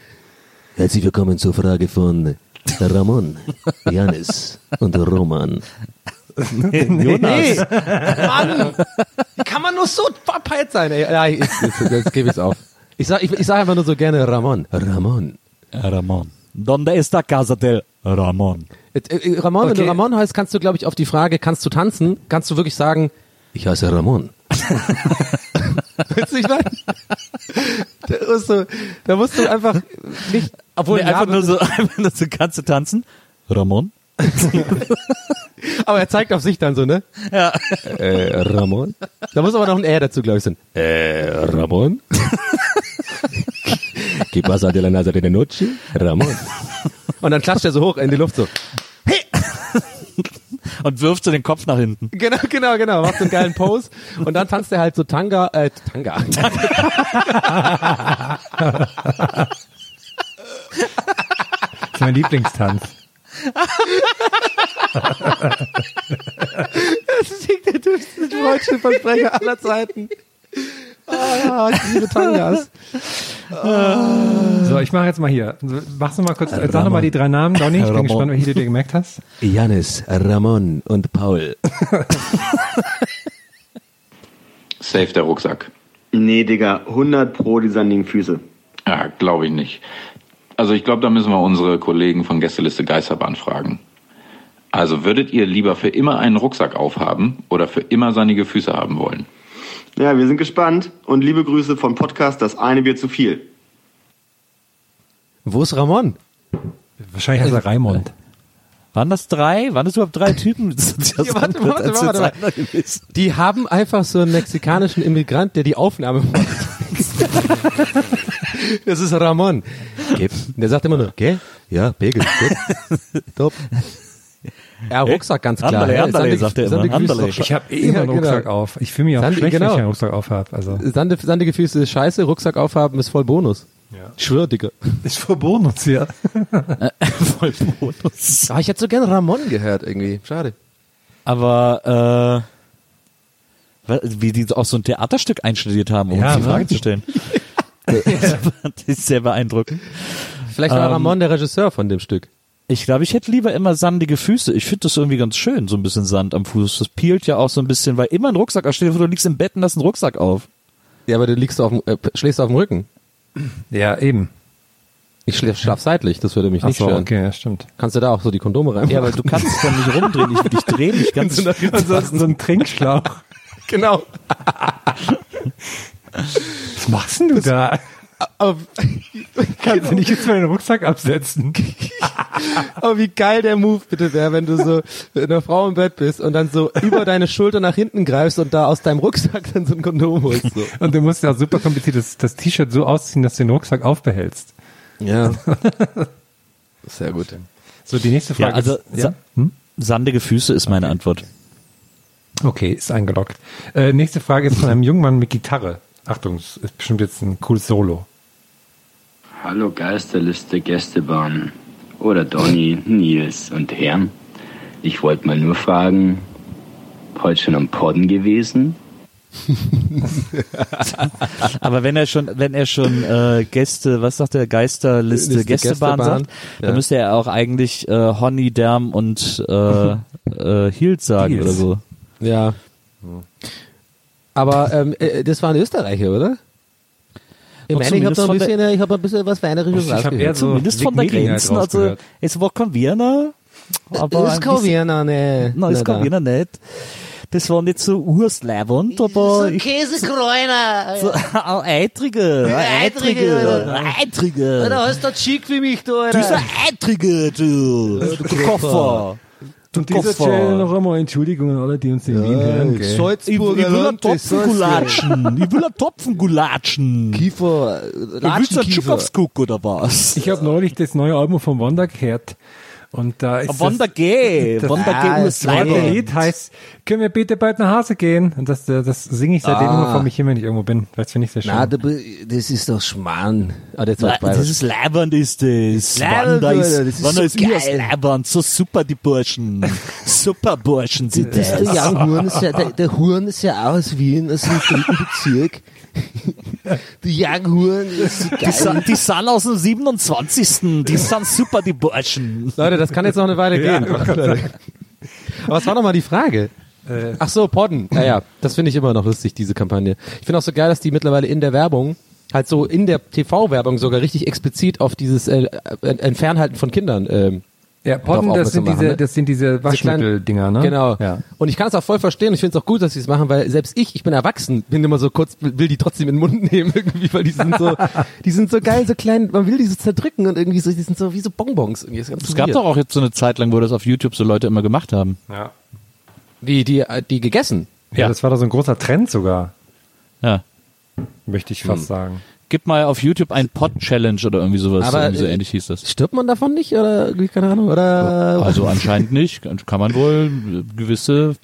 Herzlich willkommen zur Frage von Ramon, Janis und Roman. Jonas. Mann! Wie kann man nur so verpeilt sein, ey? Ja, jetzt, jetzt, jetzt gebe ich's auf. Ich sag, ich, ich sag einfach nur so gerne Ramon. Ramon. Ramon. Donde está casa del Ramon? Äh, äh, Ramon, wenn Okay. du Ramon heißt, kannst du, glaube ich, auf die Frage, kannst du tanzen, kannst du wirklich sagen, ich heiße Ramon. weißt du, ich meine? Da musst du, da musst du einfach nicht, obwohl Nee, einfach nur so, einfach nur so, kannst du tanzen? Ramon? aber er zeigt auf sich dann so, ne? Ja. Äh, Ramon? Da muss aber noch ein R dazu, glaube ich, sein. Äh, Ramon? ¿Qué pasa de la nasa de la noche? Ramon. Und dann klatscht er so hoch in die Luft so. Und wirft so den Kopf nach hinten. Genau, genau, genau. Macht so einen geilen Pose. Und dann tanzt er halt so Tanga, äh, Tanga. Das ist mein Lieblingstanz. Das ist der dümmste deutsche Versprecher aller Zeiten. Ah, ich liebe Tangas. So, ich mache jetzt mal hier. Machst du mal kurz, äh, sag noch mal die drei Namen, Donny. Ich bin Ramon. gespannt, welche du dir gemerkt hast. Janis, Ramon und Paul. Safe der Rucksack. Nee, Digga, 100 pro die sandigen Füße. Ja, glaube ich nicht. Also ich glaube, da müssen wir unsere Kollegen von Gästeliste Geisterbahn fragen. Also würdet ihr lieber für immer einen Rucksack aufhaben oder für immer sannige Füße haben wollen? Ja, wir sind gespannt und liebe Grüße vom Podcast Das eine wird zu viel. Wo ist Ramon? Wahrscheinlich heißt er Raimund. Waren das drei? Waren das überhaupt drei Typen? Ja warte, warte, warte. Die haben einfach so einen mexikanischen Immigrant, der die Aufnahme macht. Das ist Ramon. Der sagt immer nur, gell? Ja, Pegel. Top. Ja, Rucksack ganz klar. Andale, ja. andale, Sandige- sagt er immer. doch Ich habe eh immer einen genau. Rucksack auf. Ich fühle mich auch schlecht, wenn genau. ich einen Rucksack auf habe. Also, Sande, sandige Füße ist scheiße, Rucksack aufhaben ist voll Bonus. Ja. Ich schwör, Digga. ist für Bonus, ja. Voll Bonus. Ah, ich hätte so gern Ramon gehört irgendwie. Schade. Aber äh, wie die auch so ein Theaterstück einstudiert haben, um Ja, uns die ne? Frage zu stellen. das ist sehr beeindruckend. Vielleicht war Ähm, Ramon der Regisseur von dem Stück. Ich glaube, ich hätte lieber immer sandige Füße. Ich finde das irgendwie ganz schön, so ein bisschen Sand am Fuß. Das peelt ja auch so ein bisschen, weil immer ein Rucksack, stell dir vor, du liegst im Bett und hast einen Rucksack auf. Ja, aber du liegst auf dem, äh, schläfst auf dem Rücken. Ja, eben. Ich schlaf, schlaf seitlich, das würde mich Ach nicht so, stören. okay, ja, stimmt. Kannst du da auch so die Kondome rein? Ja, aber du kannst es dann nicht rumdrehen. Ich, ich drehe mich ganz. Ansonsten so ein Trinkschlauch. genau. Was machst denn du da? Aber, Kannst du nicht jetzt mal den Rucksack absetzen? aber wie geil der Move bitte wäre, wenn du so mit einer Frau im Bett bist und dann so über deine Schulter nach hinten greifst und da aus dedeinem Rucksack dann so ein Kondom holst. So. Und du musst ja super kompliziert das, das T-Shirt so ausziehen, dass du den Rucksack aufbehältst. Ja. Sehr gut. So, die nächste Frage Ja, also ist, sa sandige Füße ist meine Antwort. Okay, ist eingeloggt. Äh, nächste Frage ist von einem jungen Mann mit Gitarre. Achtung, es ist bestimmt jetzt ein cooles Solo. Hallo Geisterliste Gästebahn oder Donny, Nils und Herm. Ich wollte mal nur fragen, heute schon am Podden gewesen? Aber wenn er schon, wenn er schon äh, Gäste, was sagt der Geisterliste Liste Gästebahn, Gästebahn, sagt, ja. dann müsste er auch eigentlich äh, Honey, Derm und äh, äh, Hield sagen Heels. oder so. Ja. Aber ähm, äh, das war ein Österreicher, oder? Ich meine, ich habe ein der- bisschen, äh, ich habe ein bisschen was Weinerisches Ich hab rausgehört. eher so Zumindest von der Grenzen, also es war kein Wiener, aber Das ein kann bisschen- Wiener nicht. Nein, das kann da. Wiener nicht. Das war nicht so urslabend, aber ich, Käsekräuner. so, ein Eitrige, ein Eitrige, ein Eitrige. Da hast du schick wie mich, du, Du bist Alter. ein Eitrige, du, du Koffer. Und dieser Stelle noch einmal Entschuldigung an alle, die uns in Wien hören. Gell? Ich, ich will einen Topfen gulatschen. Ich will einen Topfen gulatschen. Kiefer, Du willst einen. Schukowskuk oder was? Ich habe neulich das neue Album von Wanda gehört. Und da ist Wanda G. das, Wanda G. das zweite. Lied heißt, können wir bitte bald nach Hause gehen? Und das, äh, das singe ich seitdem Ah. immer vor mich hin, wenn ich irgendwo bin. Das finde ich sehr schön. Na, das ist doch Schmarrn. Ah, das war das ist leibend ist das. Leibend, Wanda ist, das ist Wanda so ist geil. leibend. So super, die Burschen. super Burschen sind Das das. der Young Huren, ist ja, der, der Huren ist ja auch aus Wien, aus dem dritten Bezirk. Der Young Huren ist Die, geil. sind- die sind aus dem 27. Die sind super, die Burschen. Leute, das kann jetzt noch eine Weile gehen. Aber was war nochmal die Frage? Ach so, Podden. Naja, das finde ich immer noch lustig, diese Kampagne. Ich finde auch so geil, dass die mittlerweile in der Werbung halt so in der TV-Werbung sogar richtig explizit auf dieses äh, äh, Entfernhalten von Kindern. Ähm, Ja, darauf das sind aufmerksam diese, machen, ne? das sind diese Waschmittel-Dinger, ne? Genau. Ja. Und ich kann es auch voll verstehen. Ich finde es auch gut, dass sie es machen, weil selbst ich, ich bin erwachsen, bin immer so kurz, will die trotzdem in den Mund nehmen irgendwie, weil die sind so, die sind so geil, so klein, man will die so zerdrücken und irgendwie so, die sind so wie so Bonbons. Irgendwie. Es gab weird. doch auch jetzt so eine Zeit lang, wo das auf YouTube so Leute immer gemacht haben. Ja. Die, die, äh, die gegessen. Ja, das war doch so ein großer Trend sogar, Ja. möchte ich fast Hm. sagen. Gib mal auf YouTube ein Pod-Challenge oder irgendwie sowas. Aber, irgendwie so äh, ähnlich hieß das. Stirbt man davon nicht oder keine Ahnung, oder? Also anscheinend nicht. Kann man wohl gewisse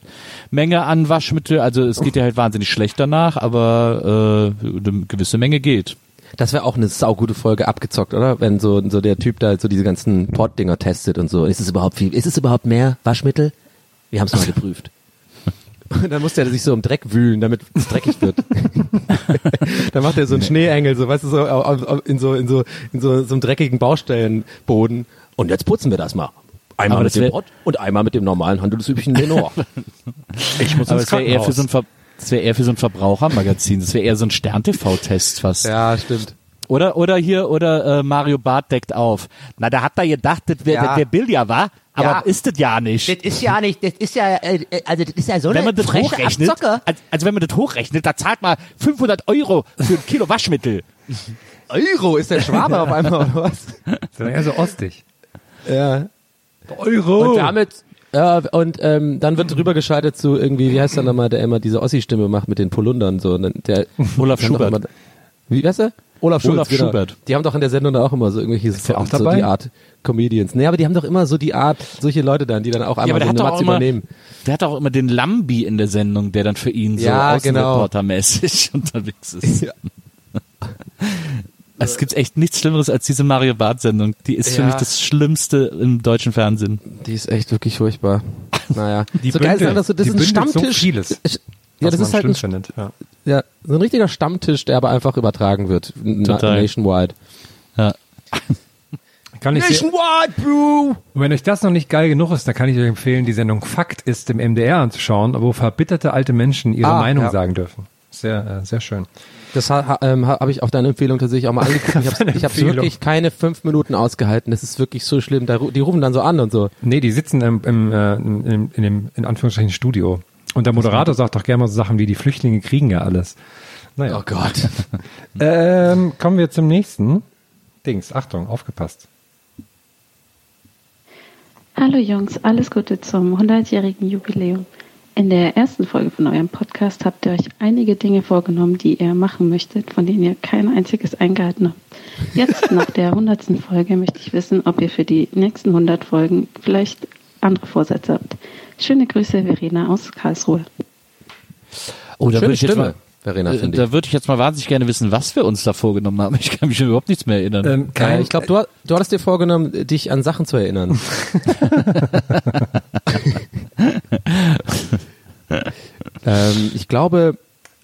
Menge an Waschmittel, also es geht ja halt wahnsinnig schlecht danach, aber äh, eine gewisse Menge geht. Das wäre auch eine saugute Folge abgezockt, oder? Wenn so, so der Typ da so diese ganzen Pod-Dinger testet und so. Ist es überhaupt viel? Ist es überhaupt mehr Waschmittel? Wir haben es mal geprüft. Und dann muss der sich so im Dreck wühlen, damit es dreckig wird. dann macht er so einen Schneeengel, so, weißt du, so, in so, in so, in so, so einem dreckigen Baustellenboden. Und jetzt putzen wir das mal. Einmal Aber mit das dem Pod und einmal mit dem normalen handelsüblichen Lenor. Ich muss Aber ins es wäre eher für so ein Ver das wäre eher für so ein Verbrauchermagazin. Das wäre eher so ein Stern-TV-Test fast. ja, stimmt. Oder, oder hier, oder äh, Mario Barth deckt auf. Na, da hat er gedacht, das wäre Ja. das wär Billard, wa? Aber Ja. ist das ja nicht. Das ist ja nicht, das ist ja, äh, äh, also das ist ja so wenn eine man das hochrechnet, Abzocke. also, also wenn man das hochrechnet, da zahlt man 500 Euro für ein Kilo Waschmittel. Euro ist der Schwabe auf einmal, oder was? So eher so ostig. Ja. Euro. Und damit, ja, und ähm, dann wird drüber geschaltet zu irgendwie, wie heißt der nochmal, der immer diese Ossi-Stimme macht mit den Polundern so. Der, Olaf Schubert. Immer, wie heißt er? Olaf Schulz, Olaf genau. Schubert. Die haben doch in der Sendung da auch immer so irgendwelche der auch so dabei? die Art Comedians. Nee, aber die haben doch immer so die Art, solche Leute dann, die dann auch Ja, einmal der so hat eine doch auch Matze immer, übernehmen. der hat auch immer den Lambi in der Sendung, der dann für ihn so Ja, genau. Außenreportermäßig unterwegs ist. Also es gibt echt nichts Schlimmeres als diese Mario Barth-Sendung. Die ist für Ja. mich das Schlimmste im deutschen Fernsehen. Die ist echt wirklich furchtbar. Naja. Die so geil bündelt- ist das, so, das die ist ein bündelt so Stammtisch. vieles, ja, das man ist halt ein, findet. Ja. ja, so ein richtiger Stammtisch, der aber einfach übertragen wird. Total. nationwide. Ja. Kann ich Nationwide, Bro! und wenn euch das noch nicht geil genug ist, dann kann ich euch empfehlen, die Sendung Fakt ist im MDR anzuschauen, wo verbitterte alte Menschen ihre Ah, Meinung ja. sagen dürfen. Sehr, äh, sehr schön. Das ha, ähm, ha- habe ich auf deine Empfehlung tatsächlich auch mal angeguckt. Ich habe wirklich keine fünf Minuten ausgehalten. Das ist wirklich so schlimm. Da, die rufen dann so an und so. Nee, die sitzen im, im, äh, in, in dem, in Anführungsstrichen, Studio. Und der Moderator sagt doch gerne mal so Sachen wie, die Flüchtlinge kriegen ja alles. Naja. Oh Gott. Ähm, kommen wir zum nächsten. Dings, Achtung, aufgepasst. Hallo Jungs, alles Gute zum 100-jährigen Jubiläum. In der ersten Folge von eurem Podcast habt ihr euch einige Dinge vorgenommen, die ihr machen möchtet, von denen ihr kein einziges eingehalten habt. Jetzt nach der 100. Folge möchte ich wissen, ob ihr für die nächsten 100 Folgen vielleicht andere Vorsätze habt. Schöne Grüße, Verena aus Karlsruhe. Oh, da Schöne würde ich jetzt Stimme, mal, Verena, äh, finde ich. da würde ich jetzt mal wahnsinnig gerne wissen, was wir uns da vorgenommen haben. Ich kann mich überhaupt nichts mehr erinnern. Ähm, Äh, ich glaube, du, du hattest dir vorgenommen, dich an Sachen zu erinnern. ähm, ich glaube,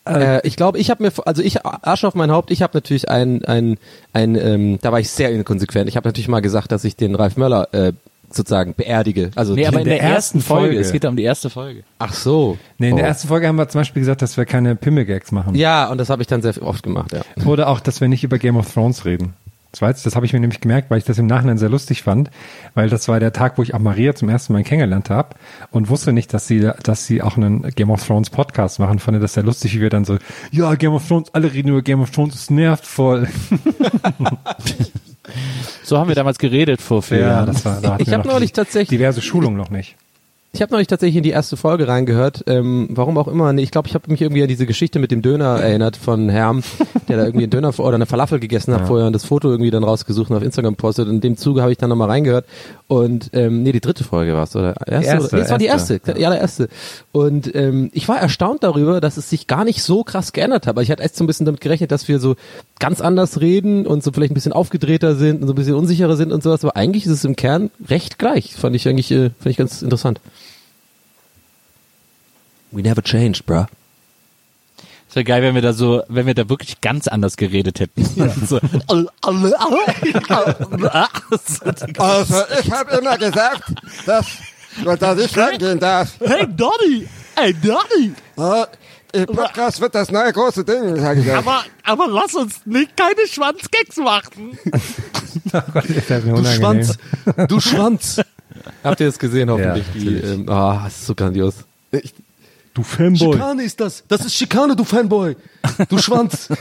äh, ich glaube, ich habe mir, also ich Arsch auf mein Haupt. Ich habe natürlich ein, ein, ein, ähm, da war ich sehr inkonsequent. Ich habe natürlich mal gesagt, dass ich den Ralf Möller äh, sozusagen beerdige. Also nee, aber in der, der ersten Folge. Folge. Es geht ja um die erste Folge. ach so. Nee, in der Oh. ersten Folge haben wir zum Beispiel gesagt, dass wir keine Pimmel-Gags machen. Ja, und das habe ich dann sehr oft gemacht. Ja. Oder auch, dass wir nicht über Game of Thrones reden. Zweitens, das habe ich mir nämlich gemerkt, weil ich das im Nachhinein sehr lustig fand, weil das war der Tag, wo ich auch Maria zum ersten Mal kennengelernt habe und wusste nicht, dass sie, dass sie auch einen Game of Thrones Podcast machen. Fand das sehr lustig, wie wir dann so, ja, Game of Thrones, alle reden über Game of Thrones, es nervt voll. So haben wir damals geredet vor vier Ja, Jahren. das war, da Ich habe noch neulich tatsächlich diverse Schulungen noch nicht. Ich habe neulich tatsächlich in die erste Folge reingehört. Ähm, warum auch immer. Nee, ich glaube, ich habe mich irgendwie an diese Geschichte mit dem Döner erinnert von Herm, der da irgendwie einen Döner oder eine Falafel gegessen hat Ja. vorher und das Foto irgendwie dann rausgesucht und auf Instagram postet. Und in dem Zuge habe ich dann nochmal reingehört. Und ähm, nee, die dritte Folge war es, oder? Erste, erste, oder? Nee, es war die erste, erste. Ja, der erste. Und ähm, ich war erstaunt darüber, dass es sich gar nicht so krass geändert hat. Aber ich hatte echt so ein bisschen damit gerechnet, dass wir so ganz anders reden und so vielleicht ein bisschen aufgedrehter sind und so ein bisschen unsicherer sind und sowas. Aber eigentlich ist es im Kern recht gleich. Fand ich eigentlich, äh, fand ich ganz interessant. We never changed, bruh. Es wäre geil, wenn wir da so, wenn wir da wirklich ganz anders geredet hätten. so, Also, ich habe immer gesagt, dass, dass ich reingehen darf. Hey Donny! Hey Donny! Äh, Im Podcast wird das neue große Ding, sage ich euch. Aber, aber lass uns nicht keine Schwanzgags machen. Du Schwanz, du Schwanz. Habt ihr das gesehen hoffentlich? Ja, die, ähm, ah, das ist so grandios. Ich, Du Fanboy. Schikane ist das. Das ist Schikane, du Fanboy. Du Schwanz.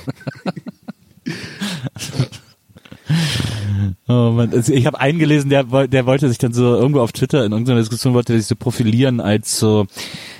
Oh Mann, also ich habe einen gelesen, der, der wollte sich dann so irgendwo auf Twitter in irgendeiner Diskussion wollte sich so profilieren als so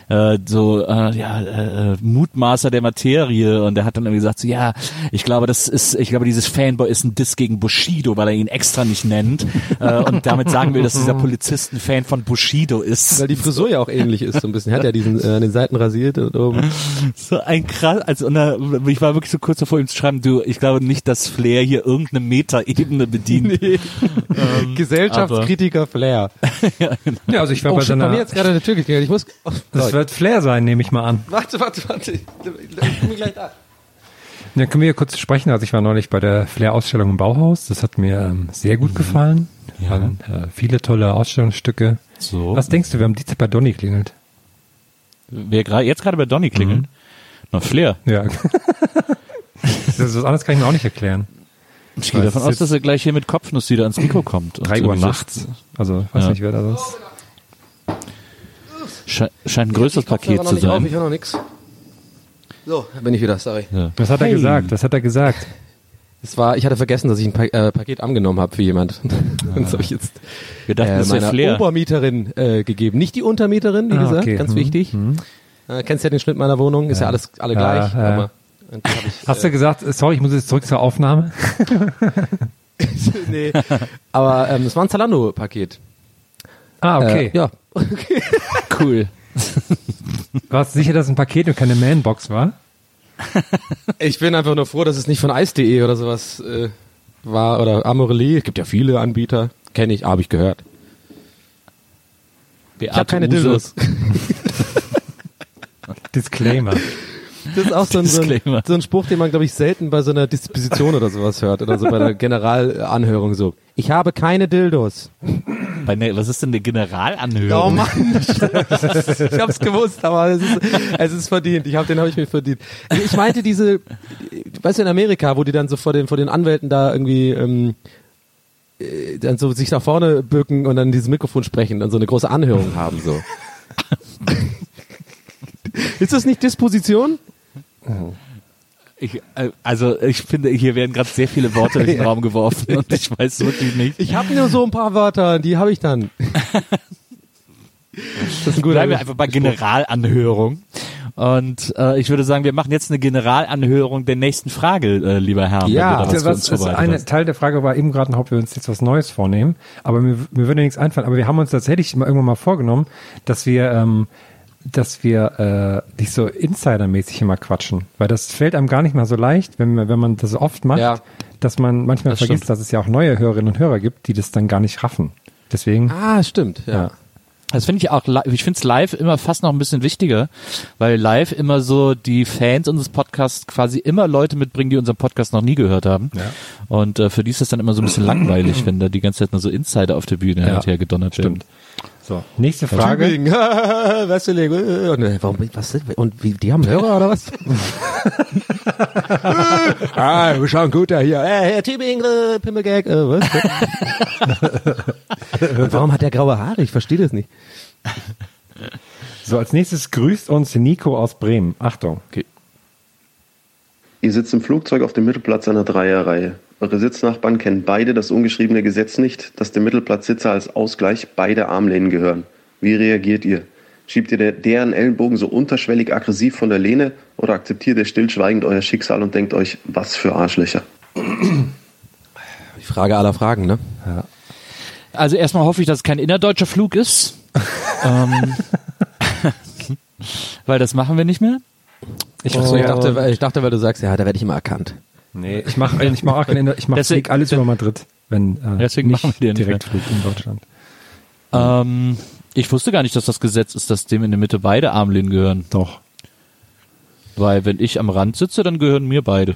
äh, so äh, ja äh, äh, Mutmaßer der Materie und der hat dann irgendwie gesagt so ja ich glaube das ist ich glaube dieses Fanboy ist ein Diss gegen Bushido weil er ihn extra nicht nennt äh, und damit sagen will dass dieser Polizist ein Fan von Bushido ist Weil die Frisur ja auch ähnlich ist, so ein bisschen. Er hat ja diesen, äh, an den Seiten rasiert und oben. so ein krass also und da, ich war wirklich so kurz davor ihm zu schreiben du ich glaube nicht dass Flair hier irgendeine Metaebene bedient. Ähm, Gesellschaftskritiker Flair. Ja, also ich war oh, bei shit, so bei mir jetzt gerade eine Tür geklingelt. Ich muss. Oh, Das wird Flair sein, nehme ich mal an. warte, warte, warte. Ich bin gleich da. Dann können wir ja kurz sprechen. Also ich war neulich bei der Flair-Ausstellung im Bauhaus. Das hat mir ähm, sehr gut gefallen. Waren, äh, viele tolle Ausstellungsstücke. So. Was denkst du, wer am Dienstag bei Donny klingelt? wer gerade jetzt gerade bei Donny klingelt na Flair Ja. das ist was anderes kann ich mir auch nicht erklären. Ich gehe davon aus, dass er gleich hier mit Kopfnuss wieder ans Mikro kommt. und Drei Uhr nachts. Also weiß Ja. nicht, wer das ist. das Sche scheint ein größeres Paket noch zu nicht auf, ich sein. höre noch nix. So, da bin ich wieder, sorry. Ja. Was hat er Hey. gesagt? Was hat er gesagt? Es war, ich hatte vergessen, dass ich ein pa äh, Paket angenommen habe für jemand. das habe ich jetzt Wir dachten, äh, das meiner Flair. Obermieterin äh, gegeben. Nicht die Untermieterin, wie Ah, gesagt, okay. ganz Hm, wichtig. Äh, kennst ja den Schnitt meiner Wohnung, ist ja, Ja. alles alle gleich. ja. Aber, und ich, Hast du gesagt, äh, sorry, ich muss jetzt zurück zur Aufnahme? nee. Aber ähm, es war ein Zalando-Paket. Ah, okay. Äh, ja. Cool. Warst du sicher, dass es ein Paket und keine Manbox war? Ich bin einfach nur froh, dass es nicht von Ice.de oder sowas äh, war oder Amorelie. Es gibt ja viele Anbieter. Kenne ich, habe ich gehört. Ich habe keine. Dildos. Disclaimer. Das ist auch so ein, so ein, so ein Spruch, den man, glaube ich, selten bei so einer Disposition oder sowas hört. Oder so bei einer Generalanhörung so. Ich habe keine Dildos. Bei ne, was ist denn eine Generalanhörung? Oh Mann, ich hab's gewusst, aber es ist, es ist verdient. Ich hab, den habe ich mir verdient. Ich meinte diese, weißt du, in Amerika, wo die dann so vor den, vor den Anwälten da irgendwie ähm, äh, dann so sich nach vorne bücken und dann dieses Mikrofon sprechen und so eine große Anhörung haben so. ist das nicht Disposition? Ich, äh, also ich finde, hier werden gerade sehr viele Worte in den Raum geworfen und ich weiß wirklich nicht. Ich habe nur so ein paar Wörter, die habe ich dann. Das ist ein guter Bleiben wir einfach bei Generalanhörung. Und äh, ich würde sagen, wir machen jetzt eine Generalanhörung der nächsten Frage, äh, lieber Herr. Ja, was was, eine hast. Teil der Frage war eben gerade noch, ob wir uns jetzt was Neues vornehmen. Aber mir, mir würde nichts einfallen. Aber wir haben uns tatsächlich mal irgendwann mal vorgenommen, dass wir, ähm, dass wir äh, nicht so Insider-mäßig immer quatschen. Weil das fällt einem gar nicht mal so leicht, wenn, man- wenn man das oft macht, Ja. dass man manchmal Das vergisst, stimmt. dass es ja auch neue Hörerinnen und Hörer gibt, die das dann gar nicht raffen. Deswegen. Ah, stimmt, ja. Ja. Das finde ich auch, ich finde es live immer fast noch ein bisschen wichtiger, weil live immer so die Fans unseres Podcasts quasi immer Leute mitbringen, die unseren Podcast noch nie gehört haben. Ja. Und äh, für die ist das dann immer so ein bisschen langweilig, wenn da die ganze Zeit nur so Insider auf der Bühne Ja, her gedonnert stimmt. werden. So, nächste Frage. Tübingen, Wesseling, und, warum, was und wie, die haben Hörer oder was? ah, wir schauen gut da hier. Äh, Herr Tübingen, äh, Pimmelgag, äh, was? und warum hat der graue Haare? Ich verstehe das nicht. So, als nächstes grüßt uns Nico aus Bremen. Achtung. Ihr sitzt im Flugzeug auf dem Mittelplatz einer Dreierreihe. Eure Sitznachbarn kennen beide das ungeschriebene Gesetz nicht, dass dem Mittelplatzsitzer als Ausgleich beide Armlehnen gehören. Wie reagiert ihr? Schiebt ihr der- deren Ellenbogen so unterschwellig aggressiv von der Lehne oder akzeptiert ihr stillschweigend euer Schicksal und denkt euch, was für Arschlöcher? Die Frage aller Fragen, ne? Also erstmal hoffe ich, dass es kein innerdeutscher Flug ist. ähm, weil das machen wir nicht mehr. Ich, so, ich, dachte, weil- ich dachte, weil du sagst, ja, da werde ich immer erkannt. Nee, ich mache ich mach auch keine, ich mache Deswegen- alles über Madrid, wenn äh, Deswegen nicht machen wir den nicht Direktflug in Deutschland. Ähm, ich wusste gar nicht, dass das Gesetz ist, dass dem in der Mitte beide Armlehnen gehören. Doch. Weil wenn ich am Rand sitze, dann gehören mir beide.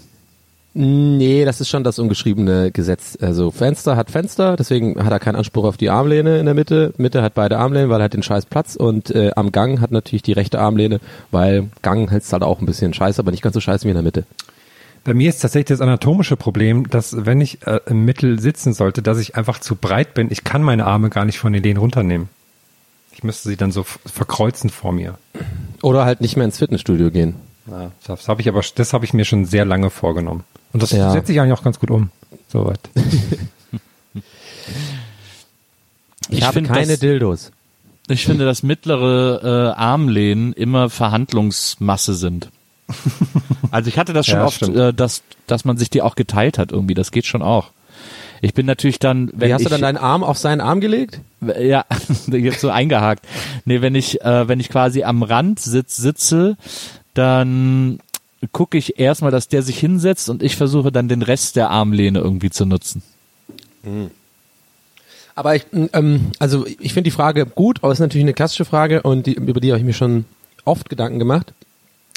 Nee, das ist schon das ungeschriebene Gesetz. Also Fenster hat Fenster, deswegen hat er keinen Anspruch auf die Armlehne in der Mitte. Mitte hat beide Armlehnen, weil er hat den scheiß Platz und äh, am Gang hat natürlich die rechte Armlehne, weil Gang ist halt auch ein bisschen scheiße, aber nicht ganz so scheiße wie in der Mitte. Bei mir ist tatsächlich das anatomische Problem, dass wenn ich äh, im Mittel sitzen sollte, dass ich einfach zu breit bin. Ich kann meine Arme gar nicht von den Lehnen runternehmen. Ich müsste sie dann so verkreuzen vor mir. Oder halt nicht mehr ins Fitnessstudio gehen. Ja, das habe ich aber, das habe ich mir schon sehr lange vorgenommen. Und das Ja. setze ich eigentlich auch ganz gut um. Soweit. Ich, habe find keine das- Dildos. Ich finde, dass mittlere äh, Armlehnen immer Verhandlungsmasse sind. Also ich hatte das schon Ja, oft, äh, dass, dass man sich die auch geteilt hat irgendwie. Das geht schon auch. Ich bin natürlich dann, wenn Wie hast ich, du dann deinen Arm auf seinen Arm gelegt? ja, jetzt so eingehakt. Nee, wenn ich, äh, wenn ich quasi am Rand sitz, sitze, dann gucke ich erstmal, dass der sich hinsetzt und ich versuche dann den Rest der Armlehne irgendwie zu nutzen. Aber ich, ähm, also ich finde die Frage gut, aber es ist natürlich eine klassische Frage und die, über die habe ich mir schon oft Gedanken gemacht.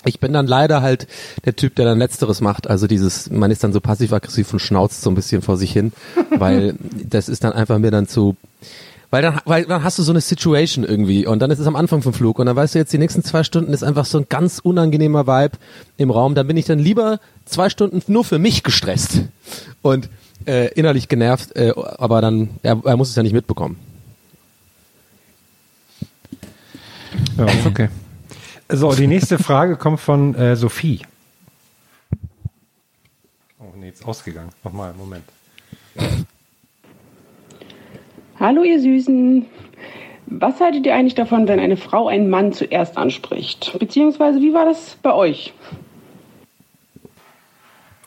Ich bin dann leider halt der Typ, der dann Letzteres macht. Also dieses, man ist dann so passiv-aggressiv und schnauzt so ein bisschen vor sich hin, weil das ist dann einfach mir dann zu, weil dann, weil dann hast du so eine Situation irgendwie und dann ist es am Anfang vom Flug und dann weißt du jetzt, die nächsten zwei Stunden ist einfach so ein ganz unangenehmer Vibe im Raum. Dann bin ich dann lieber zwei Stunden nur für mich gestresst und äh, innerlich genervt, äh, aber dann, er, er muss es ja nicht mitbekommen. Ja, ist okay. So, die nächste Frage kommt von äh, Sophie. Oh nee, jetzt ausgegangen. Nochmal, Moment. Hallo ihr Süßen. Was haltet ihr eigentlich davon, wenn eine Frau einen Mann zuerst anspricht? Beziehungsweise wie war das bei euch?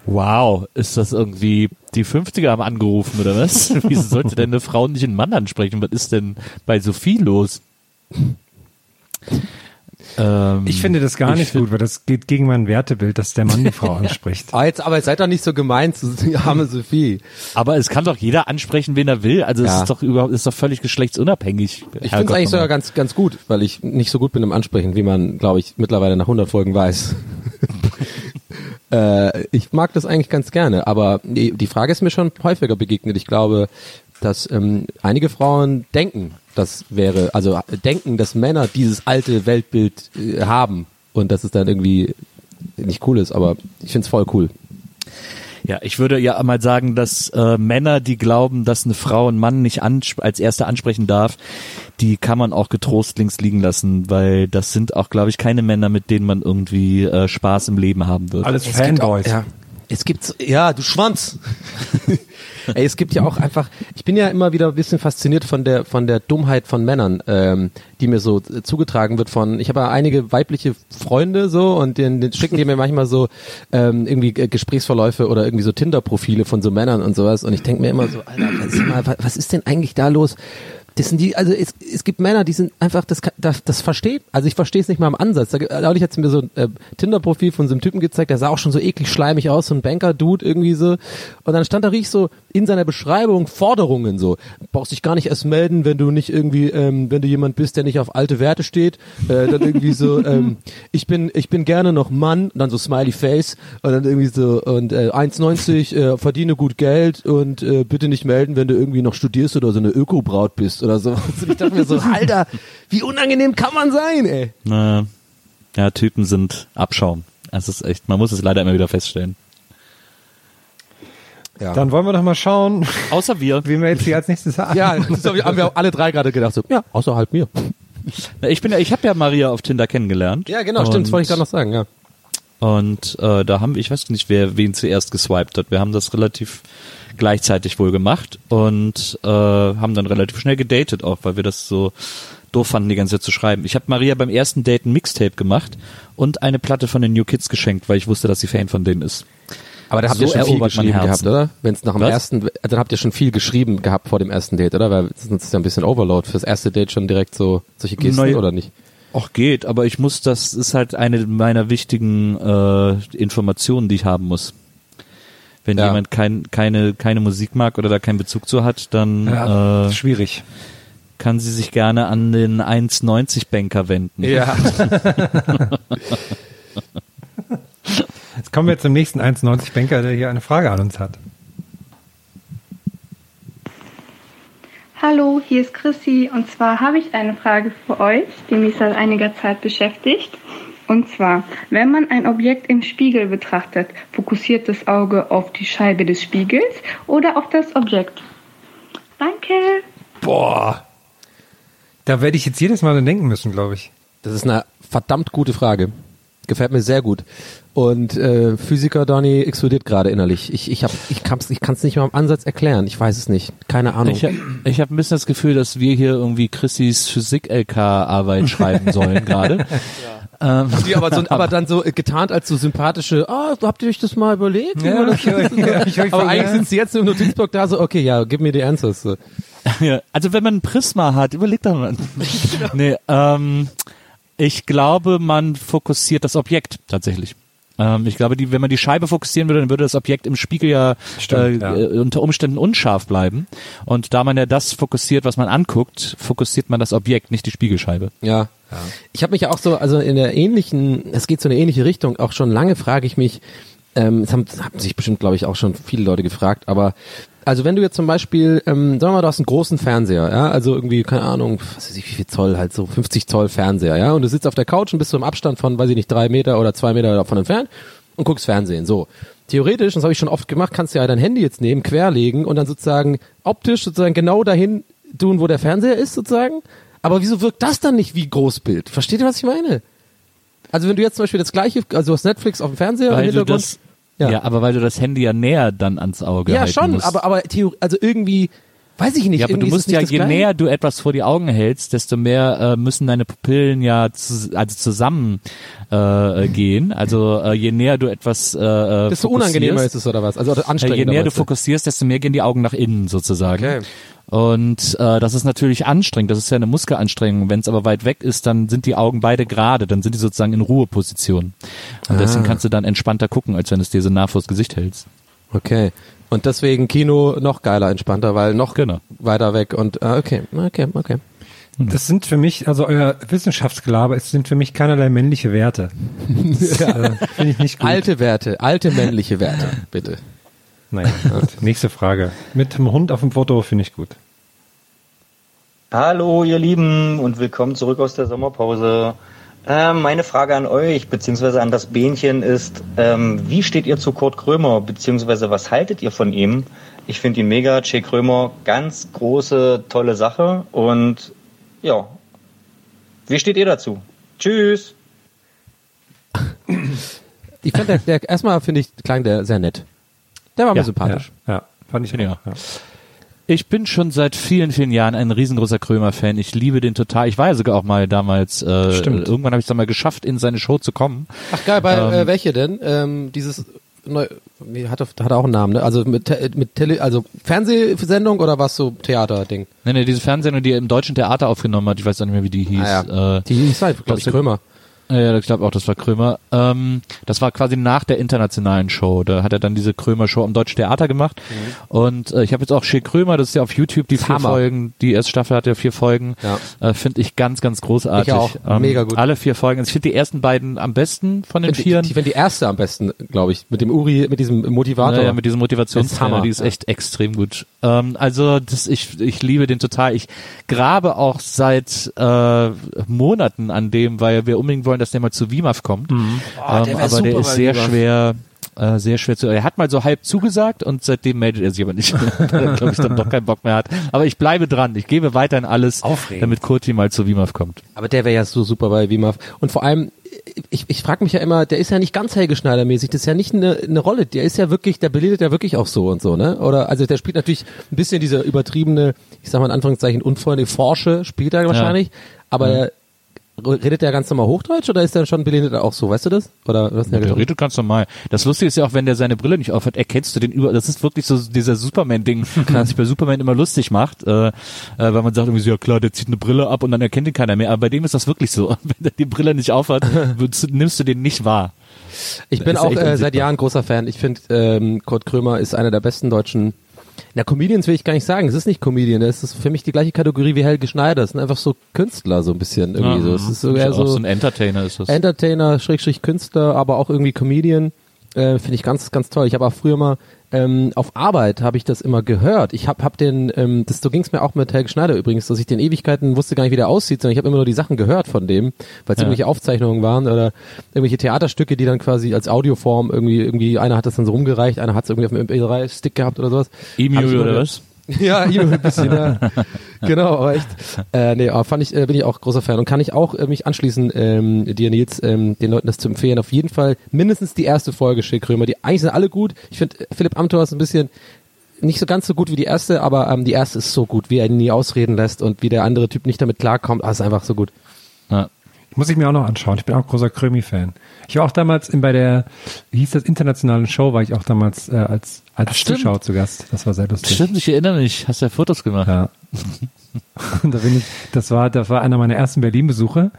Wow, ist das irgendwie die 50er haben angerufen oder was? Wieso sollte denn eine Frau nicht einen Mann ansprechen? Was ist denn bei Sophie los? Ähm, Ich finde das gar ich nicht find- gut, weil das geht gegen mein Wertebild, dass der Mann die Frau anspricht. Ah, jetzt, aber seid doch nicht so gemein zu arme Sophie. Aber es kann doch jeder ansprechen, wen er will. Also es Ja. ist doch überhaupt, ist doch völlig geschlechtsunabhängig. Ich finde es eigentlich sogar ganz, ganz gut, weil ich nicht so gut bin im Ansprechen, wie man, glaube ich, mittlerweile nach 100 Folgen weiß. äh, ich mag das eigentlich ganz gerne, aber die, die Frage ist mir schon häufiger begegnet. Ich glaube, dass ähm, einige Frauen denken, das wäre, also denken, dass Männer dieses alte Weltbild äh, haben und dass es dann irgendwie nicht cool ist, aber ich finde es voll cool. Ja, ich würde ja mal sagen, dass äh, Männer, die glauben, dass eine Frau einen Mann nicht als Erster ansprechen darf, die kann man auch getrost links liegen lassen, weil das sind auch, glaube ich, keine Männer, mit denen man irgendwie äh, Spaß im Leben haben wird. Alles Es gibt auch- Fanboys. Ja. Es gibt, ja, du Schwanz. Ey, es gibt ja auch einfach, ich bin ja immer wieder ein bisschen fasziniert von der, von der Dummheit von Männern, ähm, die mir so äh, zugetragen wird von, ich habe ja einige weibliche Freunde so und den, den schicken die mir manchmal so ähm, irgendwie äh, Gesprächsverläufe oder irgendwie so Tinder-Profile von so Männern und sowas und ich denke mir immer so, Alter, was, ist denn eigentlich da los? Das sind die, also es, es gibt Männer, die sind einfach, das, das, das versteht, also ich verstehe es nicht mal im Ansatz. Da, neulich hat mir so ein äh, Tinder-Profil von so einem Typen gezeigt, der sah auch schon so eklig schleimig aus, so ein Banker-Dude irgendwie so. Und dann stand da richtig so in seiner Beschreibung Forderungen so. Brauchst dich gar nicht erst melden, wenn du nicht irgendwie, ähm, wenn du jemand bist, der nicht auf alte Werte steht. Äh, dann irgendwie so, ähm, ich bin, ich bin gerne noch Mann, und dann so Smiley Face und dann irgendwie so und äh, 1,90, äh, verdiene gut Geld und äh, bitte nicht melden, wenn du irgendwie noch studierst oder so eine Öko-Braut bist oder so. Und ich dachte mir so, Alter, wie unangenehm kann man sein, ey? Na, ja, Typen sind Abschaum. Es ist echt, man muss es leider immer wieder feststellen. Ja. Dann wollen wir doch mal schauen, Außer wir. wen wir jetzt hier als nächstes haben. Ja, so haben wir alle drei gerade gedacht, so, ja, außer halt mir. Na, Ich bin ja, ich habe ja Maria auf Tinder kennengelernt. Ja, genau, stimmt, das wollte ich gerade noch sagen, ja. Und äh, da haben wir, ich weiß nicht, wer wen zuerst geswiped hat. Wir haben das relativ gleichzeitig wohl gemacht und äh, haben dann relativ schnell gedatet auch, weil wir das so doof fanden, die ganze Zeit zu schreiben. Ich habe Maria beim ersten Date ein Mixtape gemacht und eine Platte von den New Kids geschenkt, weil ich wusste, dass sie Fan von denen ist. Aber da habt So ihr schon viel geschrieben gehabt, oder? Wenn es nach dem Was? ersten, dann habt ihr schon viel geschrieben gehabt vor dem ersten Date, oder? Weil sonst ist ja ein bisschen Overload fürs erste Date schon direkt so solche Gesten Neu- oder nicht? Ach geht, aber ich muss, das ist halt eine meiner wichtigen äh, Informationen, die ich haben muss. Wenn Ja. jemand kein, keine, keine Musik mag oder da keinen Bezug zu hat, dann Ja, äh, schwierig. kann sie sich gerne an den 1,90 Banker wenden. Ja. Jetzt Kommen wir zum nächsten 1,90 Banker, der hier eine Frage an uns hat. Hallo, hier ist Chrissy und zwar habe ich eine Frage für euch, die mich seit einiger Zeit beschäftigt. Und zwar, wenn man ein Objekt im Spiegel betrachtet, fokussiert das Auge auf die Scheibe des Spiegels oder auf das Objekt? Danke. Boah. Da werde ich jetzt jedes Mal denken müssen, glaube ich. Das ist eine verdammt gute Frage. Gefällt mir sehr gut. Und äh, Physiker Donny explodiert gerade innerlich. Ich, ich, hab, ich kann es ich kann's nicht mal im Ansatz erklären. Ich weiß es nicht. Keine Ahnung. Ich, hab- ich habe ein bisschen das Gefühl, dass wir hier irgendwie Chrissys Physik-LK-Arbeit schreiben sollen gerade. Ähm, Die aber, so, aber dann so getarnt als so sympathische, ah, habt ihr euch das mal überlegt? Ja, Oder höre- ich ich aber eigentlich sind sie jetzt im Notizblock da so, okay, ja, give me the answers. So. Ja, also wenn man ein Prisma hat, überlegt doch mal. nee, ähm, ich glaube, man fokussiert das Objekt tatsächlich. Ähm, ich glaube, die, wenn man die Scheibe fokussieren würde, dann würde das Objekt im Spiegel ja, Stimmt, äh, ja. äh, unter Umständen unscharf bleiben. Und da man ja das fokussiert, was man anguckt, fokussiert man das Objekt, nicht die Spiegelscheibe. Ja. Ich habe mich ja auch so, also in der ähnlichen, es geht so in eine ähnliche Richtung, auch schon lange frage ich mich, ähm, es haben, haben sich bestimmt, glaube ich, auch schon viele Leute gefragt, aber also wenn du jetzt zum Beispiel, ähm, sagen wir mal, du hast einen großen Fernseher, ja, also irgendwie, keine Ahnung, was weiß ich, wie viel Zoll, halt so 50 Zoll Fernseher, ja, und du sitzt auf der Couch und bist so im Abstand von, weiß ich nicht, drei Meter oder zwei Meter davon entfernt und guckst Fernsehen, so. Theoretisch, das habe ich schon oft gemacht, kannst du ja dein Handy jetzt nehmen, querlegen und dann sozusagen optisch sozusagen genau dahin tun, wo der Fernseher ist, sozusagen. Aber wieso wirkt das dann nicht wie Großbild? Versteht ihr, was ich meine? Also wenn du jetzt zum Beispiel das gleiche, also du hast Netflix auf dem Fernseher im Weil du Hintergrund. das, ja. aber weil du das Handy ja näher dann ans Auge ja, halten schon, musst. aber, aber Theor also irgendwie, weiß ich nicht. Ja, aber du musst ja, je näher du etwas vor die Augen hältst, desto mehr äh, müssen deine Pupillen ja zu, also zusammen äh, gehen. Also äh, je näher du etwas äh, Desto unangenehmer ist es oder was? Also äh, anstrengender. Je näher du fokussierst, desto mehr gehen die Augen nach innen sozusagen. Okay. Und äh, das ist natürlich anstrengend, das ist ja eine Muskelanstrengung. Wenn es aber weit weg ist, dann sind die Augen beide gerade, dann sind die sozusagen in Ruheposition. Und deswegen Ah. kannst du dann entspannter gucken, als wenn du es dir so nah vors Gesicht hältst. Okay. Und deswegen Kino noch geiler, entspannter, weil noch Genau. weiter weg und ah, okay, okay, okay. Das sind für mich, also euer Wissenschaftsgelaber, es sind für mich keinerlei männliche Werte. Das äh, finde ich nicht gut. Alte Werte, alte männliche Werte, bitte. Naja, gut. Nächste Frage. Mit dem Hund auf dem Foto finde ich gut. Hallo, ihr Lieben, und willkommen zurück aus der Sommerpause. Ähm, meine Frage an euch, beziehungsweise an das Bähnchen ist, ähm, wie steht ihr zu Kurt Krömer, beziehungsweise was haltet ihr von ihm? Ich finde ihn mega, Che Krömer, ganz große, tolle Sache und ja, wie steht ihr dazu? Tschüss! Ich fand der, der erstmal finde ich klang der sehr nett. Der war mir Ja, sympathisch. Ja, ja fand ich Ja. Ich bin schon seit vielen, vielen Jahren ein riesengroßer Krömer-Fan. Ich liebe den total. Ich war ja sogar auch mal damals, äh, Stimmt. irgendwann habe ich es dann mal geschafft, in seine Show zu kommen. Ach geil, bei Ähm, äh, welche denn? Ähm, dieses neu, nee, hat, hat auch einen Namen, ne? Also mit, Te- mit Tele, also Fernsehsendung oder was so Theaterding? Nee, nee, diese Fernsehsendung, die er im deutschen Theater aufgenommen hat, ich weiß auch nicht mehr, wie die hieß. Ah, äh, Die hieß halt, glaub ich, Krömer. Ja, ja, ich glaube auch, das war Krömer. Ähm, das war quasi nach der internationalen Show. Da hat er dann diese Krömer-Show am Deutschen Theater gemacht. Und äh, ich habe jetzt auch Schick Krömer, das ist ja auf YouTube, die vier Hammer. Folgen, die erste Staffel hat ja vier Folgen. Ja. Äh, finde ich ganz, ganz großartig. Ich auch. Mega gut. Alle vier Folgen. Also ich finde die ersten beiden am besten von den Die, vieren. die, die, erste am besten, glaube ich, mit dem Uri, mit diesem Motivator. Ja, ja, mit diesem Motivationstrainer, die ist echt extrem gut. Ähm, also das, ich, ich liebe den total. Ich grabe auch seit äh, Monaten an dem, weil wir unbedingt wollen, dass der mal zu WIMAF kommt. Mhm. Oh, ähm, der wär aber der ist sehr WIMAF. schwer, äh, sehr schwer zu. Er hat mal so halb zugesagt und seitdem meldet er sich aber nicht, weil er glaube ich dann doch keinen Bock mehr hat. Aber ich bleibe dran. Ich gebe weiterhin alles, Aufregend. damit Kurti mal zu WIMAF kommt. Aber der wäre ja so super bei WIMAF. Und vor allem, ich, ich frage mich ja immer, der ist ja nicht ganz Helge Schneider-mäßig, das ist ja nicht eine, eine Rolle, der ist ja wirklich, der bildet ja wirklich auch so und so, ne? Oder, also der spielt natürlich ein bisschen diese übertriebene, ich sag mal in Anführungszeichen, unfreundliche Forsche, spielt er wahrscheinlich, aber Ja. Redet der ganz normal Hochdeutsch oder ist der schon bildet auch so, weißt du das? Oder was Ja, der redet ganz normal. Das Lustige ist ja auch, wenn der seine Brille nicht aufhat, erkennst du den über. Das ist wirklich so dieser Superman-Ding, das sich bei Superman immer lustig macht, äh, äh, weil man sagt irgendwie so, ja klar, der zieht eine Brille ab und dann erkennt ihn keiner mehr. Aber bei dem ist das wirklich so. Wenn der die Brille nicht aufhat, nimmst du den nicht wahr. Ich bin auch äh, seit. Jahren großer Fan. Ich finde, ähm, Kurt Krömer ist einer der besten deutschen. Na, Comedians will ich gar nicht sagen. Es ist nicht Comedian. Es ist für mich die gleiche Kategorie wie Helge Schneider. Es sind einfach so Künstler so ein bisschen irgendwie Ja, so. Es ist so ist eher auch so, so ein Entertainer ist das. Entertainer, Schrägstrich Künstler, aber auch irgendwie Comedian. Äh, Finde ich ganz, ganz toll. Ich habe auch früher mal ähm, auf Arbeit habe ich das immer gehört. Ich habe hab den, ähm, das so ging es mir auch mit Helge Schneider übrigens, dass ich den Ewigkeiten wusste gar nicht, wie der aussieht, sondern ich habe immer nur die Sachen gehört von dem, weil es Ja. irgendwelche Aufzeichnungen waren oder irgendwelche Theaterstücke, die dann quasi als Audioform irgendwie, irgendwie einer hat das dann so rumgereicht, einer hat es irgendwie auf dem MP3-Stick gehabt oder sowas. Immer oder was? Ja, E-Mail ein bisschen, ja. Genau, aber echt. Äh, nee, aber fand ich, äh, bin ich auch großer Fan und kann ich auch äh, mich anschließen, ähm, dir Nils, ähm, den Leuten das zu empfehlen. Auf jeden Fall mindestens die erste Folge Schick Krömer. Die eigentlich sind alle gut. Ich finde äh, Philipp Amthor ist ein bisschen nicht so ganz so gut wie die erste, aber ähm, die erste ist so gut, wie er ihn nie ausreden lässt und wie der andere Typ nicht damit klarkommt. Ah, ist einfach so gut. Ja. Muss ich mir auch noch anschauen. Ich bin auch großer Krömi-Fan. Ich war auch damals in, bei der, wie hieß das, internationalen Show, war ich auch damals äh, als, als. Zuschauer zu Gast. Das war sehr lustig. Stimmt, ich erinnere mich. Hast ja Fotos gemacht. Ja. Und da bin ich, das war, das war einer meiner ersten Berlin-Besuche.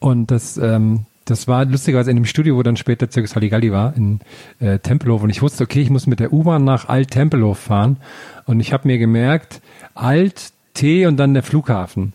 Und das, ähm, das war lustigerweise in dem Studio, wo dann später Circus Halligalli war, in äh, Tempelhof. Und ich wusste, okay, ich muss mit der U-Bahn nach Alt-Tempelhof fahren. Und ich habe mir gemerkt, Alt, T und dann der Flughafen.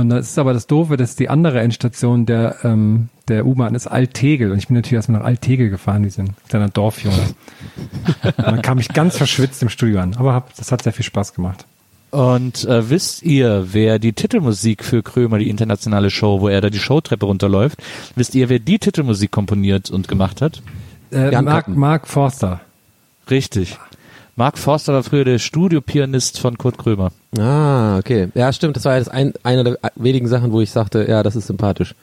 Und das ist aber das Doofe, dass die andere Endstation der, ähm, der U-Bahn ist Alt-Tegel. Und ich bin natürlich erstmal nach Alt-Tegel gefahren, wie so ein kleiner Dorfjunge. dann kam ich ganz verschwitzt im Studio an. Aber hab, das hat sehr viel Spaß gemacht. Und äh, wisst ihr, wer die Titelmusik für Krömer, die internationale Show, wo er da die Showtreppe runterläuft, wisst ihr, wer die Titelmusik komponiert und gemacht hat? Äh, Jan Mark. Mark Forster. Richtig. Mark Forster war früher der Studiopianist von Kurt Krömer. Ah, okay. Ja, stimmt. Das war ja das ein, eine der wenigen Sachen, wo ich sagte, ja, das ist sympathisch.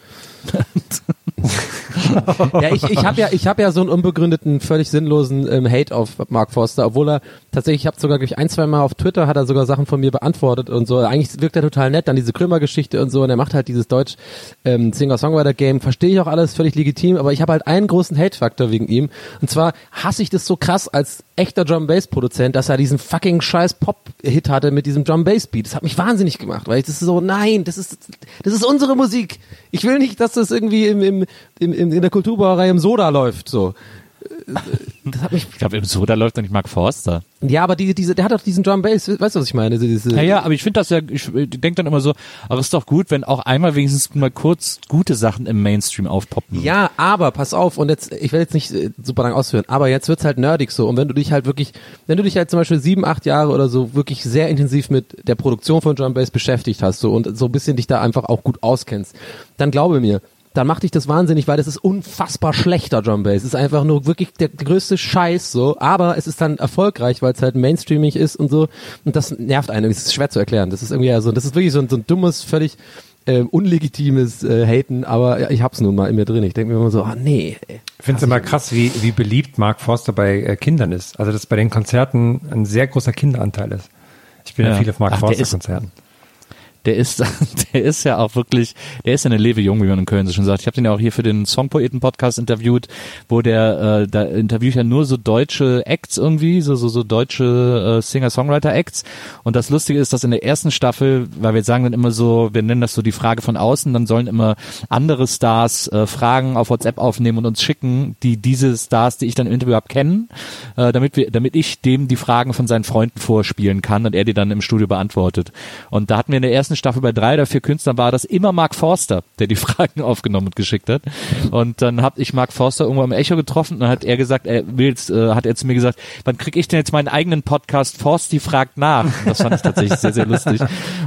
ja, ich, ich habe ja, ich habe ja so einen unbegründeten, völlig sinnlosen ähm, Hate auf Mark Forster, obwohl er tatsächlich, ich habe sogar glaub ich, ein, zwei Mal auf Twitter hat er sogar Sachen von mir beantwortet und so. Eigentlich wirkt er total nett, dann diese Krömer-Geschichte und so. Und er macht halt dieses Deutsch ähm, Singer-Songwriter-Game. Verstehe ich auch alles, völlig legitim. Aber ich habe halt einen großen Hate-Faktor wegen ihm. Und zwar hasse ich das so krass als echter Drum-Bass-Produzent, dass er diesen fucking scheiß Pop-Hit hatte mit diesem Drum-Bass-Beat. Das hat mich wahnsinnig gemacht, weil ich das so, nein, das ist, das ist unsere Musik. Ich will nicht, dass das irgendwie im, im, im, in der Kulturbrauerei im Soda läuft, so. Das hat mich, Ich glaube, im Soda läuft doch nicht Mark Forster. ja, aber die, diese, der hat doch diesen Drum Bass, weißt du, was ich meine? Diese, Ja, ja, aber ich finde das ja, ich denke dann immer so, aber ist doch gut, wenn auch einmal wenigstens mal kurz gute Sachen im Mainstream aufpoppen. Ja, aber pass auf, und jetzt, ich will jetzt nicht äh, super lang ausführen, aber jetzt wird's halt nerdig so. Und wenn du dich halt wirklich, wenn du dich halt zum Beispiel sieben, acht Jahre oder so wirklich sehr intensiv mit der Produktion von Drum Bass beschäftigt hast so und so ein bisschen dich da einfach auch gut auskennst, dann glaube mir, dann macht dich das wahnsinnig, weil das ist unfassbar schlechter Drum Bass. Es ist einfach nur wirklich der größte Scheiß so, aber es ist dann erfolgreich, weil es halt mainstreamig ist und so und das nervt einen. Das ist schwer zu erklären. Das ist irgendwie ja so, das ist wirklich so ein, so ein dummes, völlig äh, unlegitimes äh, Haten, aber ja, ich hab's nun mal in mir drin. Ich denke mir immer so, ah nee. Ey. Ich finde es immer krass, wie, wie beliebt Mark Forster bei äh, Kindern ist. Also, dass bei den Konzerten ein sehr großer Kinderanteil ist. Ich bin ja, Ja. viel auf Mark Forster ist- Konzerten. Der ist, der ist ja auch wirklich, der ist ja eine Lewe Jung, wie man in Köln so schon sagt. Ich habe den ja auch hier für den Songpoeten-Podcast interviewt, wo der, äh, da interview ich ja nur so deutsche Acts irgendwie, so, so, so deutsche äh, Singer-Songwriter-Acts. Und das Lustige ist, dass in der ersten Staffel, weil wir sagen dann immer so, wir nennen das so die Frage von außen, dann sollen immer andere Stars äh, Fragen auf WhatsApp aufnehmen und uns schicken, die diese Stars, die ich dann im Interview hab, kennen, äh, damit wir, damit ich dem die Fragen von seinen Freunden vorspielen kann und er die dann im Studio beantwortet. Und da hatten wir in der ersten Staffel bei drei oder vier Künstlern war das immer Mark Forster, der die Fragen aufgenommen und geschickt hat. Und dann habe ich Mark Forster irgendwo im Echo getroffen und dann hat er gesagt, er will jetzt, äh, hat er zu mir gesagt, wann krieg ich denn jetzt meinen eigenen Podcast Forsti fragt nach? Und das fand ich tatsächlich sehr, sehr lustig.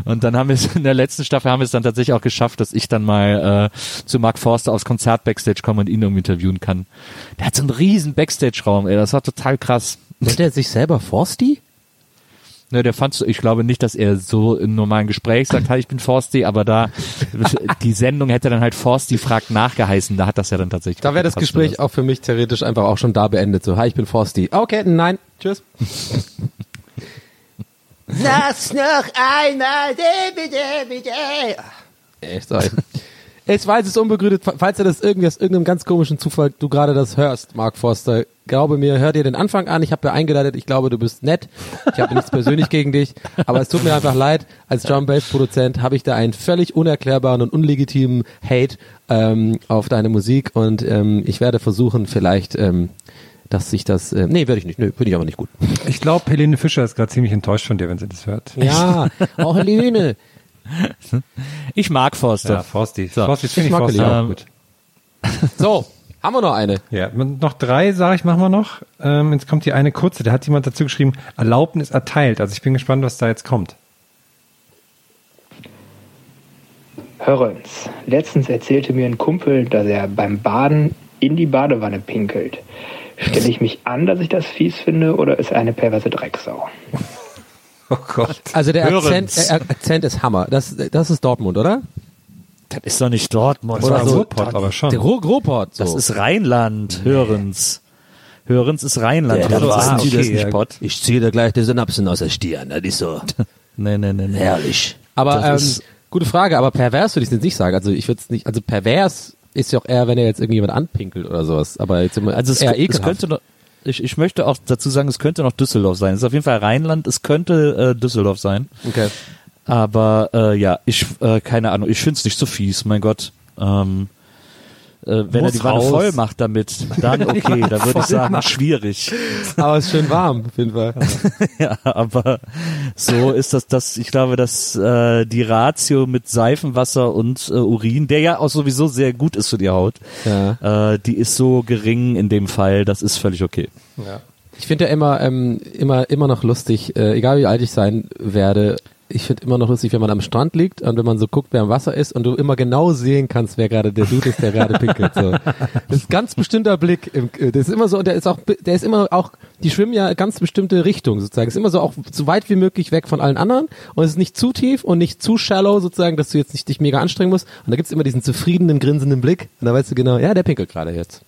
Und dann haben wir es in der letzten Staffel haben wir es dann tatsächlich auch geschafft, dass ich dann mal äh, zu Mark Forster aufs Konzert Backstage komme und ihn irgendwie interviewen kann. Der hat so einen riesen Backstage-Raum, ey, das war total krass. Nennt er sich selber Forsti? Ne, der fand, ich glaube nicht, dass er so im normalen Gespräch sagt, hi, ich bin Forsti, aber da, die Sendung hätte dann halt Forsti fragt nachgeheißen, da hat das ja dann tatsächlich. Da wäre das. Gespräch auch für mich theoretisch einfach auch schon da beendet. So, hi, ich bin Forsti. Okay, nein, tschüss. Sag's noch einmal, bitte, bitte. Echt, sorry. Ich weiß, es ist unbegründet. Falls er das irgendwie aus irgendeinem ganz komischen Zufall du gerade das hörst, Mark Forster, glaube mir, hör dir den Anfang an. Ich habe ja eingeleitet, ich glaube, du bist nett. Ich habe nichts persönlich gegen dich, aber es tut mir einfach leid. Als Drum Bass Produzent habe ich da einen völlig unerklärbaren und unlegitimen Hate ähm, auf deine Musik und ähm, ich werde versuchen, vielleicht, ähm, dass sich das. Äh, nee, werde ich nicht. Nö, finde ich aber nicht gut. Ich glaube, Helene Fischer ist gerade ziemlich enttäuscht von dir, wenn sie das hört. Ja, auch Helene. Ich mag Forster. Ja, Forsti. So. Forsti finde Ich ich Helene. auch Ähm, gut. So, Haben wir noch eine? Ja, noch drei, sage ich, machen wir noch. Ähm, jetzt kommt hier eine kurze, da hat jemand dazu geschrieben, Erlaubnis erteilt. Also ich bin gespannt, was da jetzt kommt. Hörens, letztens erzählte mir ein Kumpel, dass er beim Baden in die Badewanne pinkelt. Stelle ich mich an, dass ich das fies finde, oder ist er eine perverse Drecksau? Oh Gott. Also der Akzent, Hörens. äh, Akzent ist Hammer. Das, das ist Dortmund, oder? Das ist doch nicht Dortmund. Oder so. Ruhrpott, aber schon. Der Ruhr Ruhrpott. So. Das ist Rheinland, Hörens. Hörens ist Rheinland. Ja, Das war- ist nicht- das ist okay, nicht. Pott. Ich ziehe da gleich die Synapsen aus der Stirn. Das ist so Nee, nee, nee, nee. herrlich. Aber ähm, gute Frage, aber pervers würde ich jetzt nicht sagen. Also ich würde es nicht, also pervers ist ja auch eher, wenn er jetzt irgendjemand anpinkelt oder sowas. Aber jetzt immer, Also es, eher es könnte noch, ich, ich möchte auch dazu sagen, es könnte noch Düsseldorf sein. Es ist auf jeden Fall Rheinland, es könnte äh, Düsseldorf sein. Okay. Aber äh, ja, ich, äh, keine Ahnung, ich finde es nicht so fies, mein Gott. Ähm, äh, wenn Muss er die Wanne raus. voll macht damit, dann okay, Wanne da würde ich sagen, macht. schwierig. Aber es ist schön warm, auf jeden Fall. ja, aber so ist das, das ich glaube, dass äh, die Ratio mit Seifenwasser und äh, Urin, der ja auch sowieso sehr gut ist für die Haut, Ja. äh, die ist so gering in dem Fall, das ist völlig okay. Ja. Ich finde ja immer, ähm, immer, immer noch lustig, äh, egal wie alt ich sein werde, ich finde immer noch lustig, wenn man am Strand liegt und wenn man so guckt, wer im Wasser ist und du immer genau sehen kannst, wer gerade der Dude ist, der gerade pinkelt. So. Das ist ganz bestimmter Blick. Im, äh, das ist immer so, und der ist auch, der ist immer auch, die schwimmen ja ganz bestimmte Richtung sozusagen. Ist immer so auch so weit wie möglich weg von allen anderen und es ist nicht zu tief und nicht zu shallow sozusagen, dass du jetzt nicht dich mega anstrengen musst. Und da gibt's immer diesen zufriedenen, grinsenden Blick und da weißt du genau, ja, der pinkelt gerade jetzt.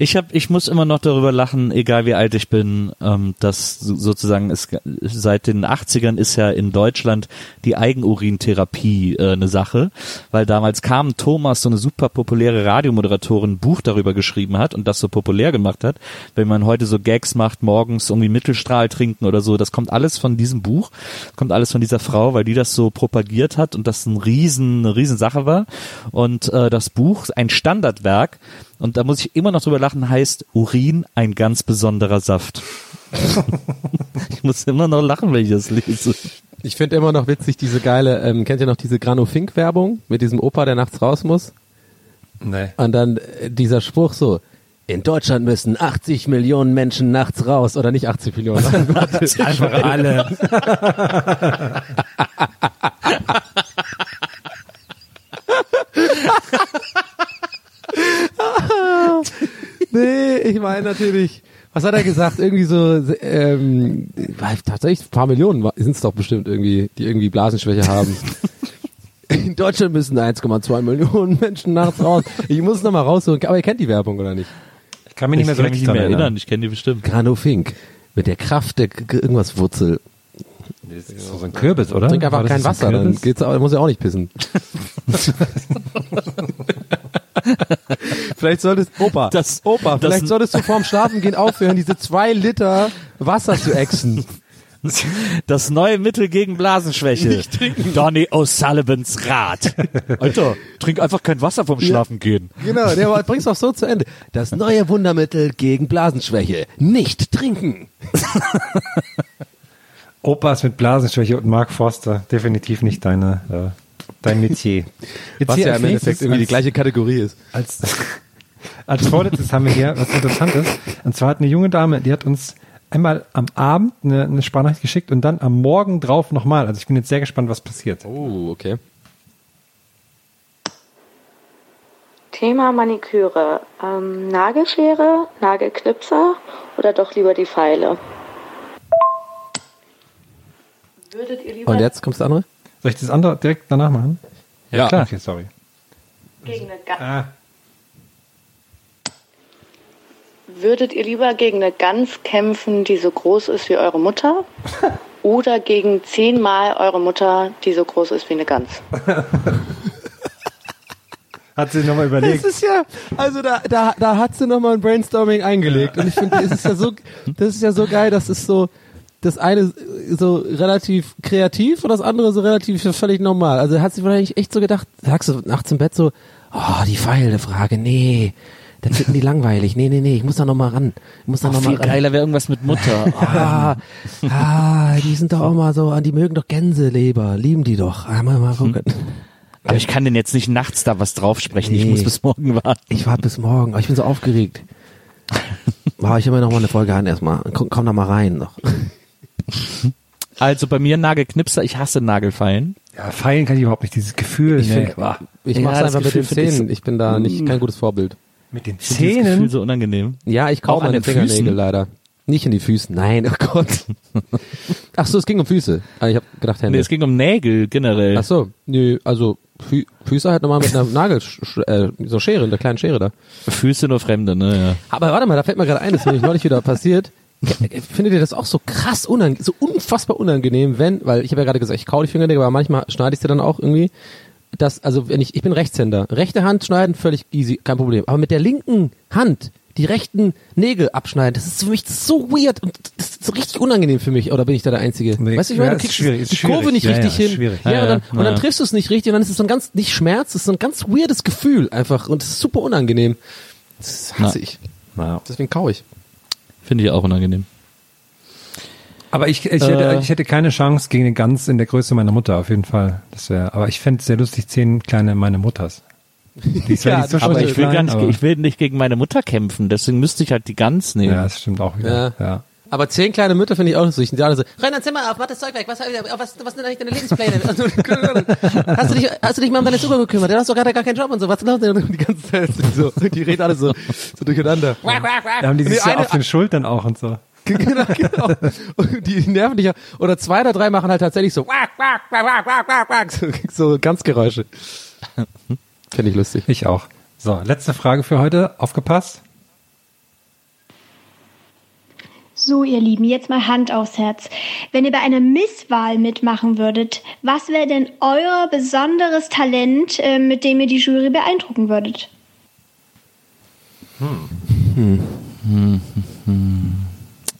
Ich hab, ich muss immer noch darüber lachen, egal wie alt ich bin, ähm, dass so- sozusagen es, seit den 80ern ist ja in Deutschland die Eigenurintherapie äh, eine Sache, weil damals kam Thomas, so eine super populäre Radiomoderatorin, Buch darüber geschrieben hat und das so populär gemacht hat. Wenn man heute so Gags macht, morgens irgendwie Mittelstrahl trinken oder so, das kommt alles von diesem Buch, kommt alles von dieser Frau, weil die das so propagiert hat und das ein riesen, eine riesen Sache war. Und äh, das Buch, ein Standardwerk, und da muss ich immer noch drüber lachen, heißt Urin ein ganz besonderer Saft. ich muss immer noch lachen, wenn ich das lese. Ich finde immer noch witzig diese geile, ähm, kennt ihr noch diese Grano Fink Werbung mit diesem Opa, der nachts raus muss? Nee. Und dann äh, dieser Spruch so, in Deutschland müssen 80 Millionen Menschen nachts raus oder nicht 80 Millionen. Einfach alle. nee, ich meine natürlich, was hat er gesagt? Irgendwie so, ähm, tatsächlich ein paar Millionen sind es doch bestimmt irgendwie, die irgendwie Blasenschwäche haben. In Deutschland müssen 1,2 Millionen Menschen nachts raus. Ich muss es nochmal rausholen. Aber ihr kennt die Werbung, oder nicht? Ich kann mich nicht mehr so richtig erinnern. erinnern. Ich kenne die bestimmt. Grano Fink. Mit der Kraft der G- irgendwas Wurzel. Das ist so ein Kürbis, oder? Trink einfach kein Wasser, dann geht's, auch- muss er auch nicht pissen. vielleicht solltest, Opa, Das- Opa, das- vielleicht solltest du vorm Schlafen gehen aufhören, diese zwei Liter Wasser zu exen. Das neue Mittel gegen Blasenschwäche. Donny O'Sullivans Rat. Alter, trink einfach kein Wasser vom Schlafen gehen. Genau, der bring's doch so zu Ende. Das neue Wundermittel gegen Blasenschwäche. Nicht trinken. Opas mit Blasenschwäche und Mark Forster. Definitiv nicht deine, äh, dein Metier. Jetzt Was ja im Endeffekt irgendwie die gleiche Kategorie ist. Als, als vorletztes haben wir hier was Interessantes. Und zwar hat eine junge Dame, die hat uns einmal am Abend eine, eine Sprachnachricht geschickt und dann am Morgen drauf nochmal. Also ich bin jetzt sehr gespannt, was passiert. Oh, okay. Thema Maniküre. Ähm, Nagelschere, Nagelknipser oder doch lieber die Pfeile? Würdet ihr lieber Und jetzt kommt das andere? Soll ich das andere direkt danach machen? Ja. Klar, okay, sorry. gegen eine Ga- Ah, Würdet ihr lieber gegen eine Gans kämpfen, die so groß ist wie eure Mutter? Oder gegen zehnmal eure Mutter, die so groß ist wie eine Gans? hat sie nochmal Das überlegt. ist ja, also da, da, da hat sie nochmal ein Brainstorming eingelegt. Und ich finde, ist ja so, das ist ja so geil, das ist so, das eine so relativ kreativ und das andere so relativ völlig normal. Also hat sie wahrscheinlich echt so gedacht, sagst du nachts im Bett so, oh, die Pfeile-Frage, nee, das finden die langweilig. Nee, nee, nee, ich muss da nochmal ran. Ich muss da Oh, noch mal viel ran. geiler wäre irgendwas mit Mutter. Ah, ah, die sind doch auch mal so, ah, die mögen doch Gänseleber, lieben die doch. Ah, mal, mal gucken. Aber ich kann denn jetzt nicht nachts da was drauf sprechen. Ich Nee. muss bis morgen warten. Ich warte bis morgen, aber ich bin so aufgeregt. Wow, ich mir noch mal eine Folge an erstmal. Komm, komm da mal rein noch. Also bei mir Nagelknipser, ich hasse Nagelfeilen. Ja, feilen kann ich überhaupt nicht, dieses Gefühl. Ich, nee. find, ich Ja, mach's einfach mit Gefühl den find ich Zähnen. Ich bin da nicht kein gutes Vorbild. Mit den Ich finde dieses Gefühl Zähnen? so unangenehm. Ja, ich an meine den Fingernägel Füßen? leider. Nicht in die Füße. Nein, oh Gott. Ach so, es ging um Füße. Ah, Ich habe gedacht Hände. Nee, es ging um Nägel generell. Ach so, nö, also Fü Füße halt nochmal mit einer Nagel, äh, so Schere, einer kleinen Schere da. Füße nur Fremde, ne? Ja. Aber warte mal, da fällt mir gerade ein, das ist mir neulich wieder passiert. Findet ihr das auch so krass unangenehm, so unfassbar unangenehm, wenn, weil ich habe ja gerade gesagt, ich kau die Fingernägel, aber manchmal schneide ich sie dann auch irgendwie. Das, also wenn ich, ich bin Rechtshänder, rechte Hand schneiden, völlig easy, kein Problem. Aber mit der linken Hand die rechten Nägel abschneiden, das ist für mich so weird und das ist so richtig unangenehm für mich. Oder bin ich da der Einzige? Nee, weißt du, ich ja, meine, du ist kriegst die Kurve nicht Ja, richtig ja, hin. schwierig. Ja, Ja, und, dann, ja, und dann ja. triffst du es nicht richtig und dann ist es so ein ganz, nicht Schmerz, es ist so ein ganz weirdes Gefühl einfach und es ist super unangenehm. Das hasse Na. ich. Ja. Deswegen kau ich. Finde ich auch unangenehm. Aber ich, ich, hätte, Äh. ich hätte keine Chance gegen eine Gans in der Größe meiner Mutter, auf jeden Fall. Das wäre, aber ich fände es sehr lustig, zehn kleine meine Mutters. Die ist Ja, nicht so Aber schön ich will, klein, gar nicht, aber- ich will nicht gegen meine Mutter kämpfen, deswegen müsste ich halt die Gans nehmen. Ja, das stimmt auch wieder. Ja. Ja. Aber zehn kleine Mütter finde ich auch lustig. Die alle so, renn dein Zimmer auf, mach das Zeug weg. Was, was, was sind eigentlich deine Lebenspläne? Also, hast, du dich, hast du dich mal um deine Zucker gekümmert? Du hast doch gerade gar keinen Job und so. Was läuft denn die ganze Zeit so? Die reden alle so, so durcheinander. Da haben die Und sich so auf den Schultern auch und so. genau, genau. Und die nerven dich. Oder zwei oder drei machen halt tatsächlich so, so ganz Geräusche. Finde ich lustig. Ich auch. So, letzte Frage für heute. Aufgepasst. So, ihr Lieben, jetzt mal Hand aufs Herz. Wenn ihr bei einer Misswahl mitmachen würdet, was wäre denn euer besonderes Talent, äh, mit dem ihr die Jury beeindrucken würdet?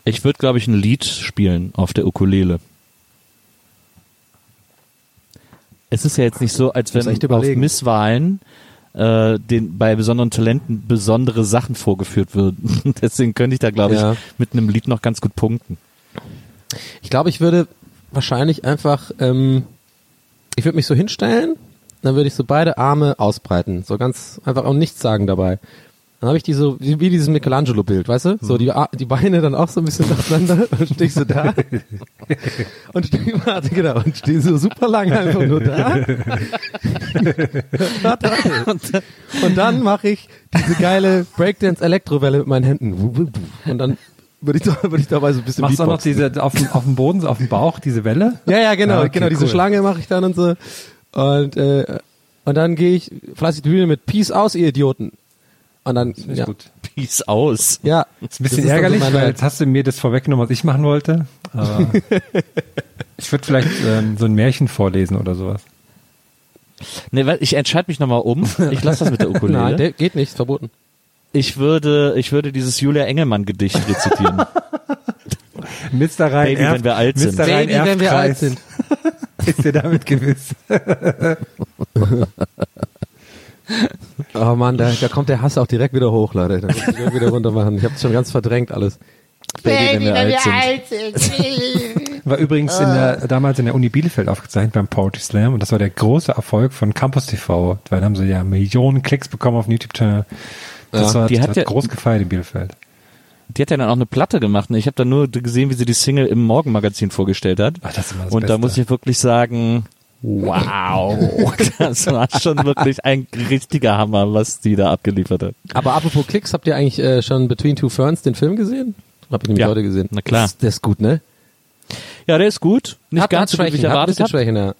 Ich würde, glaube ich, ein Lied spielen auf der Ukulele. Es ist ja jetzt nicht so, als wenn auf. Misswahlen äh, den, bei besonderen Talenten besondere Sachen vorgeführt würden. Deswegen könnte ich da, glaube ich, Ja. mit einem Lied noch ganz gut punkten. Ich glaube, ich würde wahrscheinlich einfach, ähm, ich würde mich so hinstellen, dann würde ich so beide Arme ausbreiten, so ganz einfach auch nichts sagen dabei. Dann habe ich die so, wie, wie dieses Michelangelo-Bild, weißt du? So die, Ar- die Beine dann auch so ein bisschen auseinander und stehe ich so da und stehe, warte, genau, und stehe so super lange einfach nur da. Warte, warte. und dann mache ich diese geile Breakdance-Elektrowelle mit meinen Händen. Und dann würde ich, da- würde ich dabei so ein bisschen Machst du auch noch Beatboxen. diese auf dem, auf dem Boden, so auf dem Bauch, diese Welle? Ja, ja, genau, Ja, okay, genau, diese cool. Schlange mache ich dann und so. Und, äh, und dann gehe ich fleißig die Bühne mit Peace aus, ihr Idioten. Und dann, ja. gut. Peace aus. Ja. Ist ein bisschen ist ärgerlich, also meine- weil jetzt hast du mir das vorweggenommen, was ich machen wollte. Aber ich würde vielleicht ähm, so ein Märchen vorlesen oder sowas. Nee, weil ich entscheide mich nochmal um. Ich lasse das mit der Ukulele. Nein, der geht nicht, ist verboten. ich würde, ich würde dieses Julia Engelmann Gedicht rezitieren. Mr. Rhein Baby, wenn wir alt sind. Mr. Rhein Baby, wenn wir alt sind. Ist dir damit gewiss? Oh Mann, da, da kommt der Hass auch direkt wieder hoch, Leute. Da muss ich wieder runter machen. Ich habe schon ganz verdrängt alles. Baby, wenn wir alt sind. War übrigens in der, damals in der Uni Bielefeld aufgezeichnet beim Poetry Slam und das war der große Erfolg von Campus TV, weil da haben sie ja Millionen Klicks bekommen auf dem YouTube-Channel. Das Ja. war, Die das hat hat ja- groß gefeiert in Bielefeld. Die hat ja dann auch eine Platte gemacht. ne? Ich habe da nur gesehen, wie sie die Single im Morgenmagazin vorgestellt hat. Ach, das ist immer das Und da Beste. muss ich wirklich sagen, wow, das war schon wirklich ein richtiger Hammer, was die da abgeliefert hat. Aber apropos Klicks, habt ihr eigentlich äh, schon Between Two Ferns den Film gesehen? Hab ich nämlich Ja, heute gesehen. na klar. Das, der ist gut, ne? Ja, der ist gut. Nicht Hat- ganz so gut, wie ich erwartet habe. Schwächen, ja.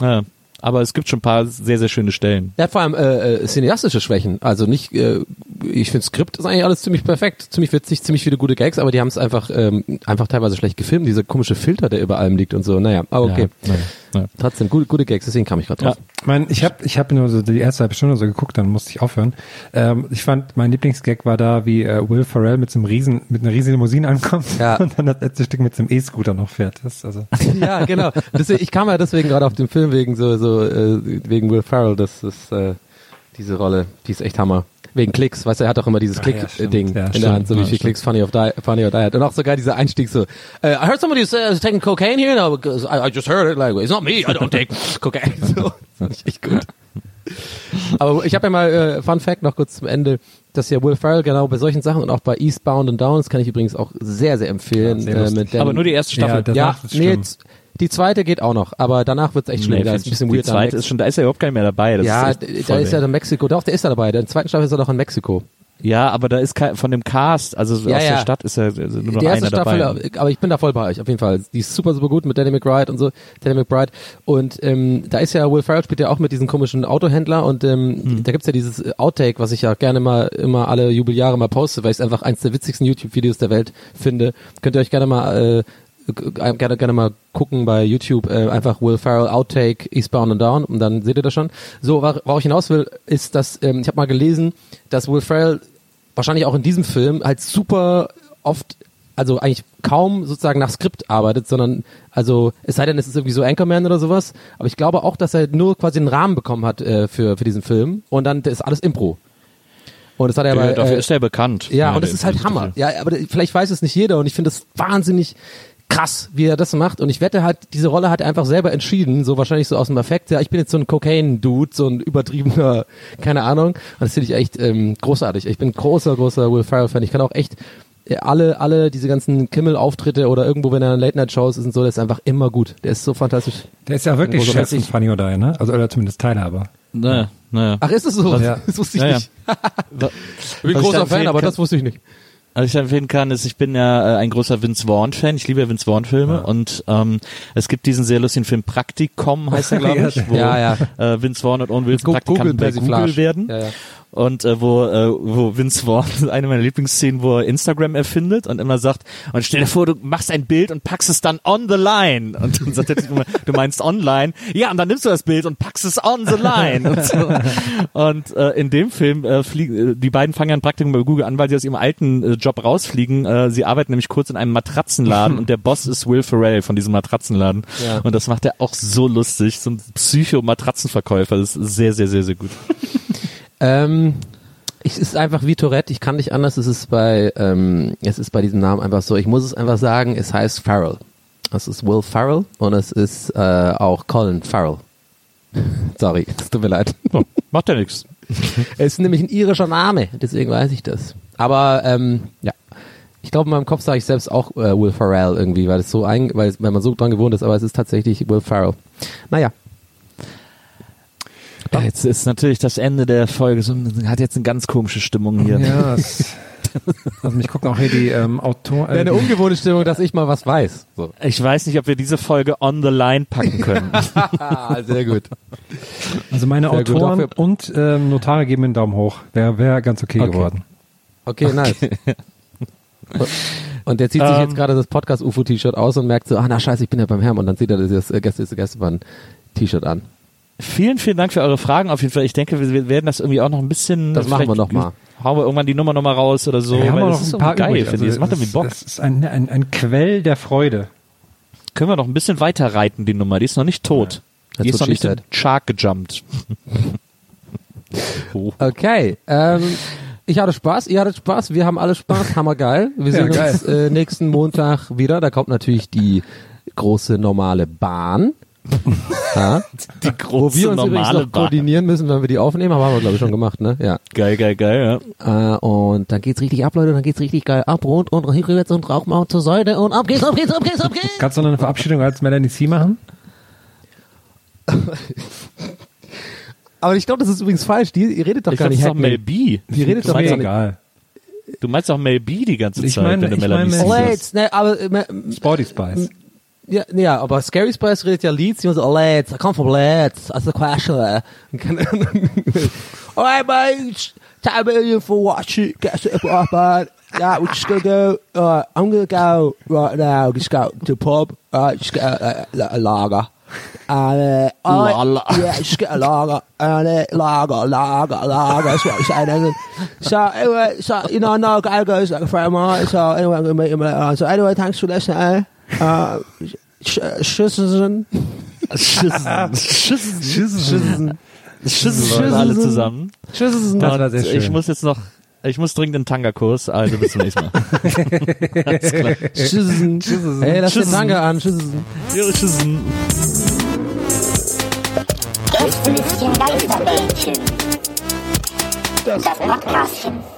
Ja, aber es gibt schon ein paar sehr, sehr schöne Stellen. Ja, vor allem äh, äh, cineastische Schwächen. Also nicht, äh, ich finde Skript ist eigentlich alles ziemlich perfekt, ziemlich witzig, ziemlich viele gute Gags, aber die haben es einfach ähm, einfach teilweise schlecht gefilmt. Dieser komische Filter, der über allem liegt und so. Naja, aber okay. Ja, ja, ja. Trotzdem gute, gute Gags, deswegen kam ich gerade drauf. Ich meine, ich habe ich hab nur so die erste halbe Stunde so geguckt, dann musste ich aufhören. Ähm, ich fand, mein Lieblingsgag war da, wie äh, Will Ferrell mit so einem riesen, mit einer riesigen Limousine ankommt Ja. und dann das letzte Stück mit so einem E-Scooter noch fährt. Das, also, Ja, genau. Deswegen, ich kam ja deswegen gerade auf den Film wegen so, so äh, wegen Will Ferrell. Das ist äh, diese Rolle. Die ist echt Hammer. Wegen Klicks, weißt du, er hat auch immer dieses ja, Klick-Ding stimmt. Ja, in stimmt. der Hand, so wie Ja, viel. Klicks Funny, of die, Funny or Die hat. Und auch sogar dieser Einstieg so, äh, I heard somebody say, is taking cocaine here, no, because I, I just heard it, like, it's not me, I don't take cocaine. So, das fand ich echt gut. Aber ich habe ja mal, äh, Fun Fact noch kurz zum Ende, dass ja Will Ferrell genau bei solchen Sachen und auch bei Eastbound and Down, das kann ich übrigens auch sehr, sehr empfehlen. Ja, sehr äh, Aber nur die erste Staffel. Ja, Ja, ja nee, jetzt, die zweite geht auch noch, aber danach wird's echt schlimm. Nee, da ist ein bisschen die weird. zweite ist schon, da ist er überhaupt keiner mehr dabei. Das ja, ist da ist er in Mexiko. Doch, der ist da dabei. Der zweiten Staffel ist er doch in Mexiko. Ja, aber da ist kein, von dem Cast, also Ja, aus ja. der Stadt ist ja nur noch die erste einer Staffel, dabei. aber ich bin da voll bei euch, auf jeden Fall. Die ist super, super gut mit Danny McBride und so. Danny McBride. Und ähm, da ist ja Will Ferrell spielt ja auch mit diesem komischen Autohändler und ähm, Hm. da gibt's ja dieses äh, Outtake, was ich ja gerne mal immer alle Jubeljahre mal poste, weil ich es einfach eins der witzigsten YouTube-Videos der Welt finde. Könnt ihr euch gerne mal äh, gerne, gerne mal gucken bei YouTube, äh, einfach Will Ferrell Outtake Eastbound and Down und dann seht ihr das schon. So, wor- worauf ich hinaus will, ist, dass ähm, ich habe mal gelesen, dass Will Ferrell wahrscheinlich auch in diesem Film halt super oft, also eigentlich kaum sozusagen nach Skript arbeitet, sondern also es sei denn, es ist irgendwie so Anchorman oder sowas, aber ich glaube auch, dass er nur quasi einen Rahmen bekommen hat äh, für, für diesen Film und dann ist alles Impro. Und das hat er Ja, bei, dafür äh, ist er bekannt. Ja, und das ist halt Hammer. Ja, aber vielleicht weiß es nicht jeder und ich finde das wahnsinnig krass, wie er das macht. Und ich wette halt, diese Rolle hat er einfach selber entschieden, so wahrscheinlich so aus dem Affekt. Ja, ich bin jetzt so ein Cocaine-Dude, so ein übertriebener, keine Ahnung. Und das finde ich echt ähm, großartig. Ich bin großer, großer Will Ferrell-Fan. Ich kann auch echt äh, alle, alle diese ganzen Kimmel-Auftritte oder irgendwo, wenn er in Late-Night-Shows ist und so, der ist einfach immer gut. Der ist so fantastisch. Der ist ja wirklich Chef Fan. von Funny Die, ne? Also, oder zumindest Teilhaber. Naja, naja. Ach, ist es so? Ja. Das wusste ich Ja, ja. nicht. Ich bin ich großer Fan, aber kann- das wusste ich nicht. Was ich empfehlen kann, ist, ich bin ja äh, ein großer Vince Vaughn-Fan. Ich liebe ja Vince Vaughn-Filme und ähm, es gibt diesen sehr lustigen Film Praktikum, heißt er, glaube ich, wo Ja, ja. Äh, Vince Vaughn und Owen Wilson Praktikanten bei. Google werden. Ja, ja. Und äh, wo, äh, wo Vince Vaughn, eine meiner Lieblingsszenen, wo er Instagram erfindet und immer sagt, und stell dir vor, du machst ein Bild und packst es dann on the line. Und dann sagt er du meinst online. Ja, und dann nimmst du das Bild und packst es on the line. Und, so. und äh, in dem Film äh, fliegen, äh, die beiden fangen ja ein Praktikum bei Google an, weil sie aus ihrem alten äh, Job rausfliegen. Äh, sie arbeiten nämlich kurz in einem Matratzenladen und der Boss ist Will Ferrell von diesem Matratzenladen. Ja. Und das macht er auch so lustig. So ein Psycho-Matratzenverkäufer. Das ist sehr, sehr, sehr, sehr gut. Ähm, es ist einfach wie Tourette, ich kann nicht anders. Es ist bei, ähm, es ist bei diesem Namen einfach so. Ich muss es einfach sagen, es heißt Farrell. Es ist Will Farrell und es ist äh, auch Colin Farrell. Sorry, es tut mir leid. Oh, macht ja nichts. Es ist nämlich ein irischer Name, deswegen weiß ich das. Aber ähm, ja, ich glaube in meinem Kopf sage ich selbst auch äh, Will Farrell irgendwie, weil es so ein, weil, es, weil man so dran gewohnt ist. Aber es ist tatsächlich Will Farrell. Naja, Ja, jetzt ist natürlich das Ende der Folge, so, hat jetzt eine ganz komische Stimmung hier. Ja, also mich gucken auch hier die ähm, Autor. wäre eine ungewohnte Stimmung, dass ich mal was weiß. So. Ich weiß nicht, ob wir diese Folge on the line packen können. Sehr gut. Also meine Sehr gut, Autoren dafür- und ähm, Notare geben einen Daumen hoch. Wäre wär ganz okay, Okay. geworden. Okay, nice. Und der zieht sich Ähm. jetzt gerade das Podcast-UFO-T-Shirt aus und merkt so, ah na scheiße, ich bin ja beim Herrn und dann zieht er das äh, Gäste ist Gästebahn-T-Shirt an. Vielen, vielen Dank für eure Fragen auf jeden Fall. Ich denke, wir- wir werden das irgendwie auch noch ein bisschen. Das machen wir noch mal. Hauen wir irgendwann die Nummer nochmal raus oder so. wir haben das noch ist ein paar geil, übrig. finde ich. Das macht das, irgendwie Bock. das ist ein, ein, ein Quell der Freude. Können wir noch ein bisschen weiter reiten, die Nummer. Die ist noch nicht tot. That's Die ist noch nicht in Shark gejumpt. oh. Okay, ähm, ich hatte Spaß, ihr hattet Spaß, wir haben alle Spaß, hammergeil. Wir Ja, sehen geil. uns äh, nächsten Montag wieder. Da kommt natürlich die große normale Bahn. Ja, Die wo wir große uns übrigens normale noch koordinieren müssen, wenn wir die aufnehmen, aber haben wir glaube ich schon gemacht, ne? Ja. Geil, geil, geil, ja. Äh, und dann geht's richtig ab, Leute, dann geht's richtig geil ab, rund und rückwärts und rauch mal zur Seite und ab geht's, ab geht's, ab geht's, ab geht's. Kannst du noch eine Verabschiedung als Melanie C machen? Aber ich glaube, das ist übrigens falsch. Die, ihr redet doch Ich gar glaube, nicht das ist doch. Mel B. Die redet du doch meinst gar doch, nicht. Egal. du meinst doch Mel B die ganze Ich Zeit, meine- wenn du ich Melanie C Oh, jetzt, ne, aber äh, Sporty Spice. Ja, nee, ja, aber Scary Spice redet ja Leeds, die so, Leeds, I come from Leeds, that's the question. Und keine Ahnung. Alright, mate, million for watching, get a it up, man. Yeah, we're just gonna go, uh, I'm gonna go right now, just go to the pub, uh, just get a, a, a lager. And, uh, I, Lager. yeah, just get a lager, and uh, lager, lager, lager, that's what I'm saying. And so, anyway, so, you know, I know guy goes like a friend of mine, so anyway, I'm gonna meet him later on. So anyway, thanks for listening. Uh, Schissen. Schissen. Schissen. Schissen. Tschüss, Leute. alle zusammen. Tschüss. Das Und war sehr schön. Ich muss jetzt noch, ich muss dringend einen Tanga-Kurs, also bis zum nächsten Mal. Alles klar. Tschüssen. Hey, lass den Tschüssen. Tanga an. Tschüssen. Ja, tschüssen. Gästelistchen Geisterbällchen. Das Podcastchen.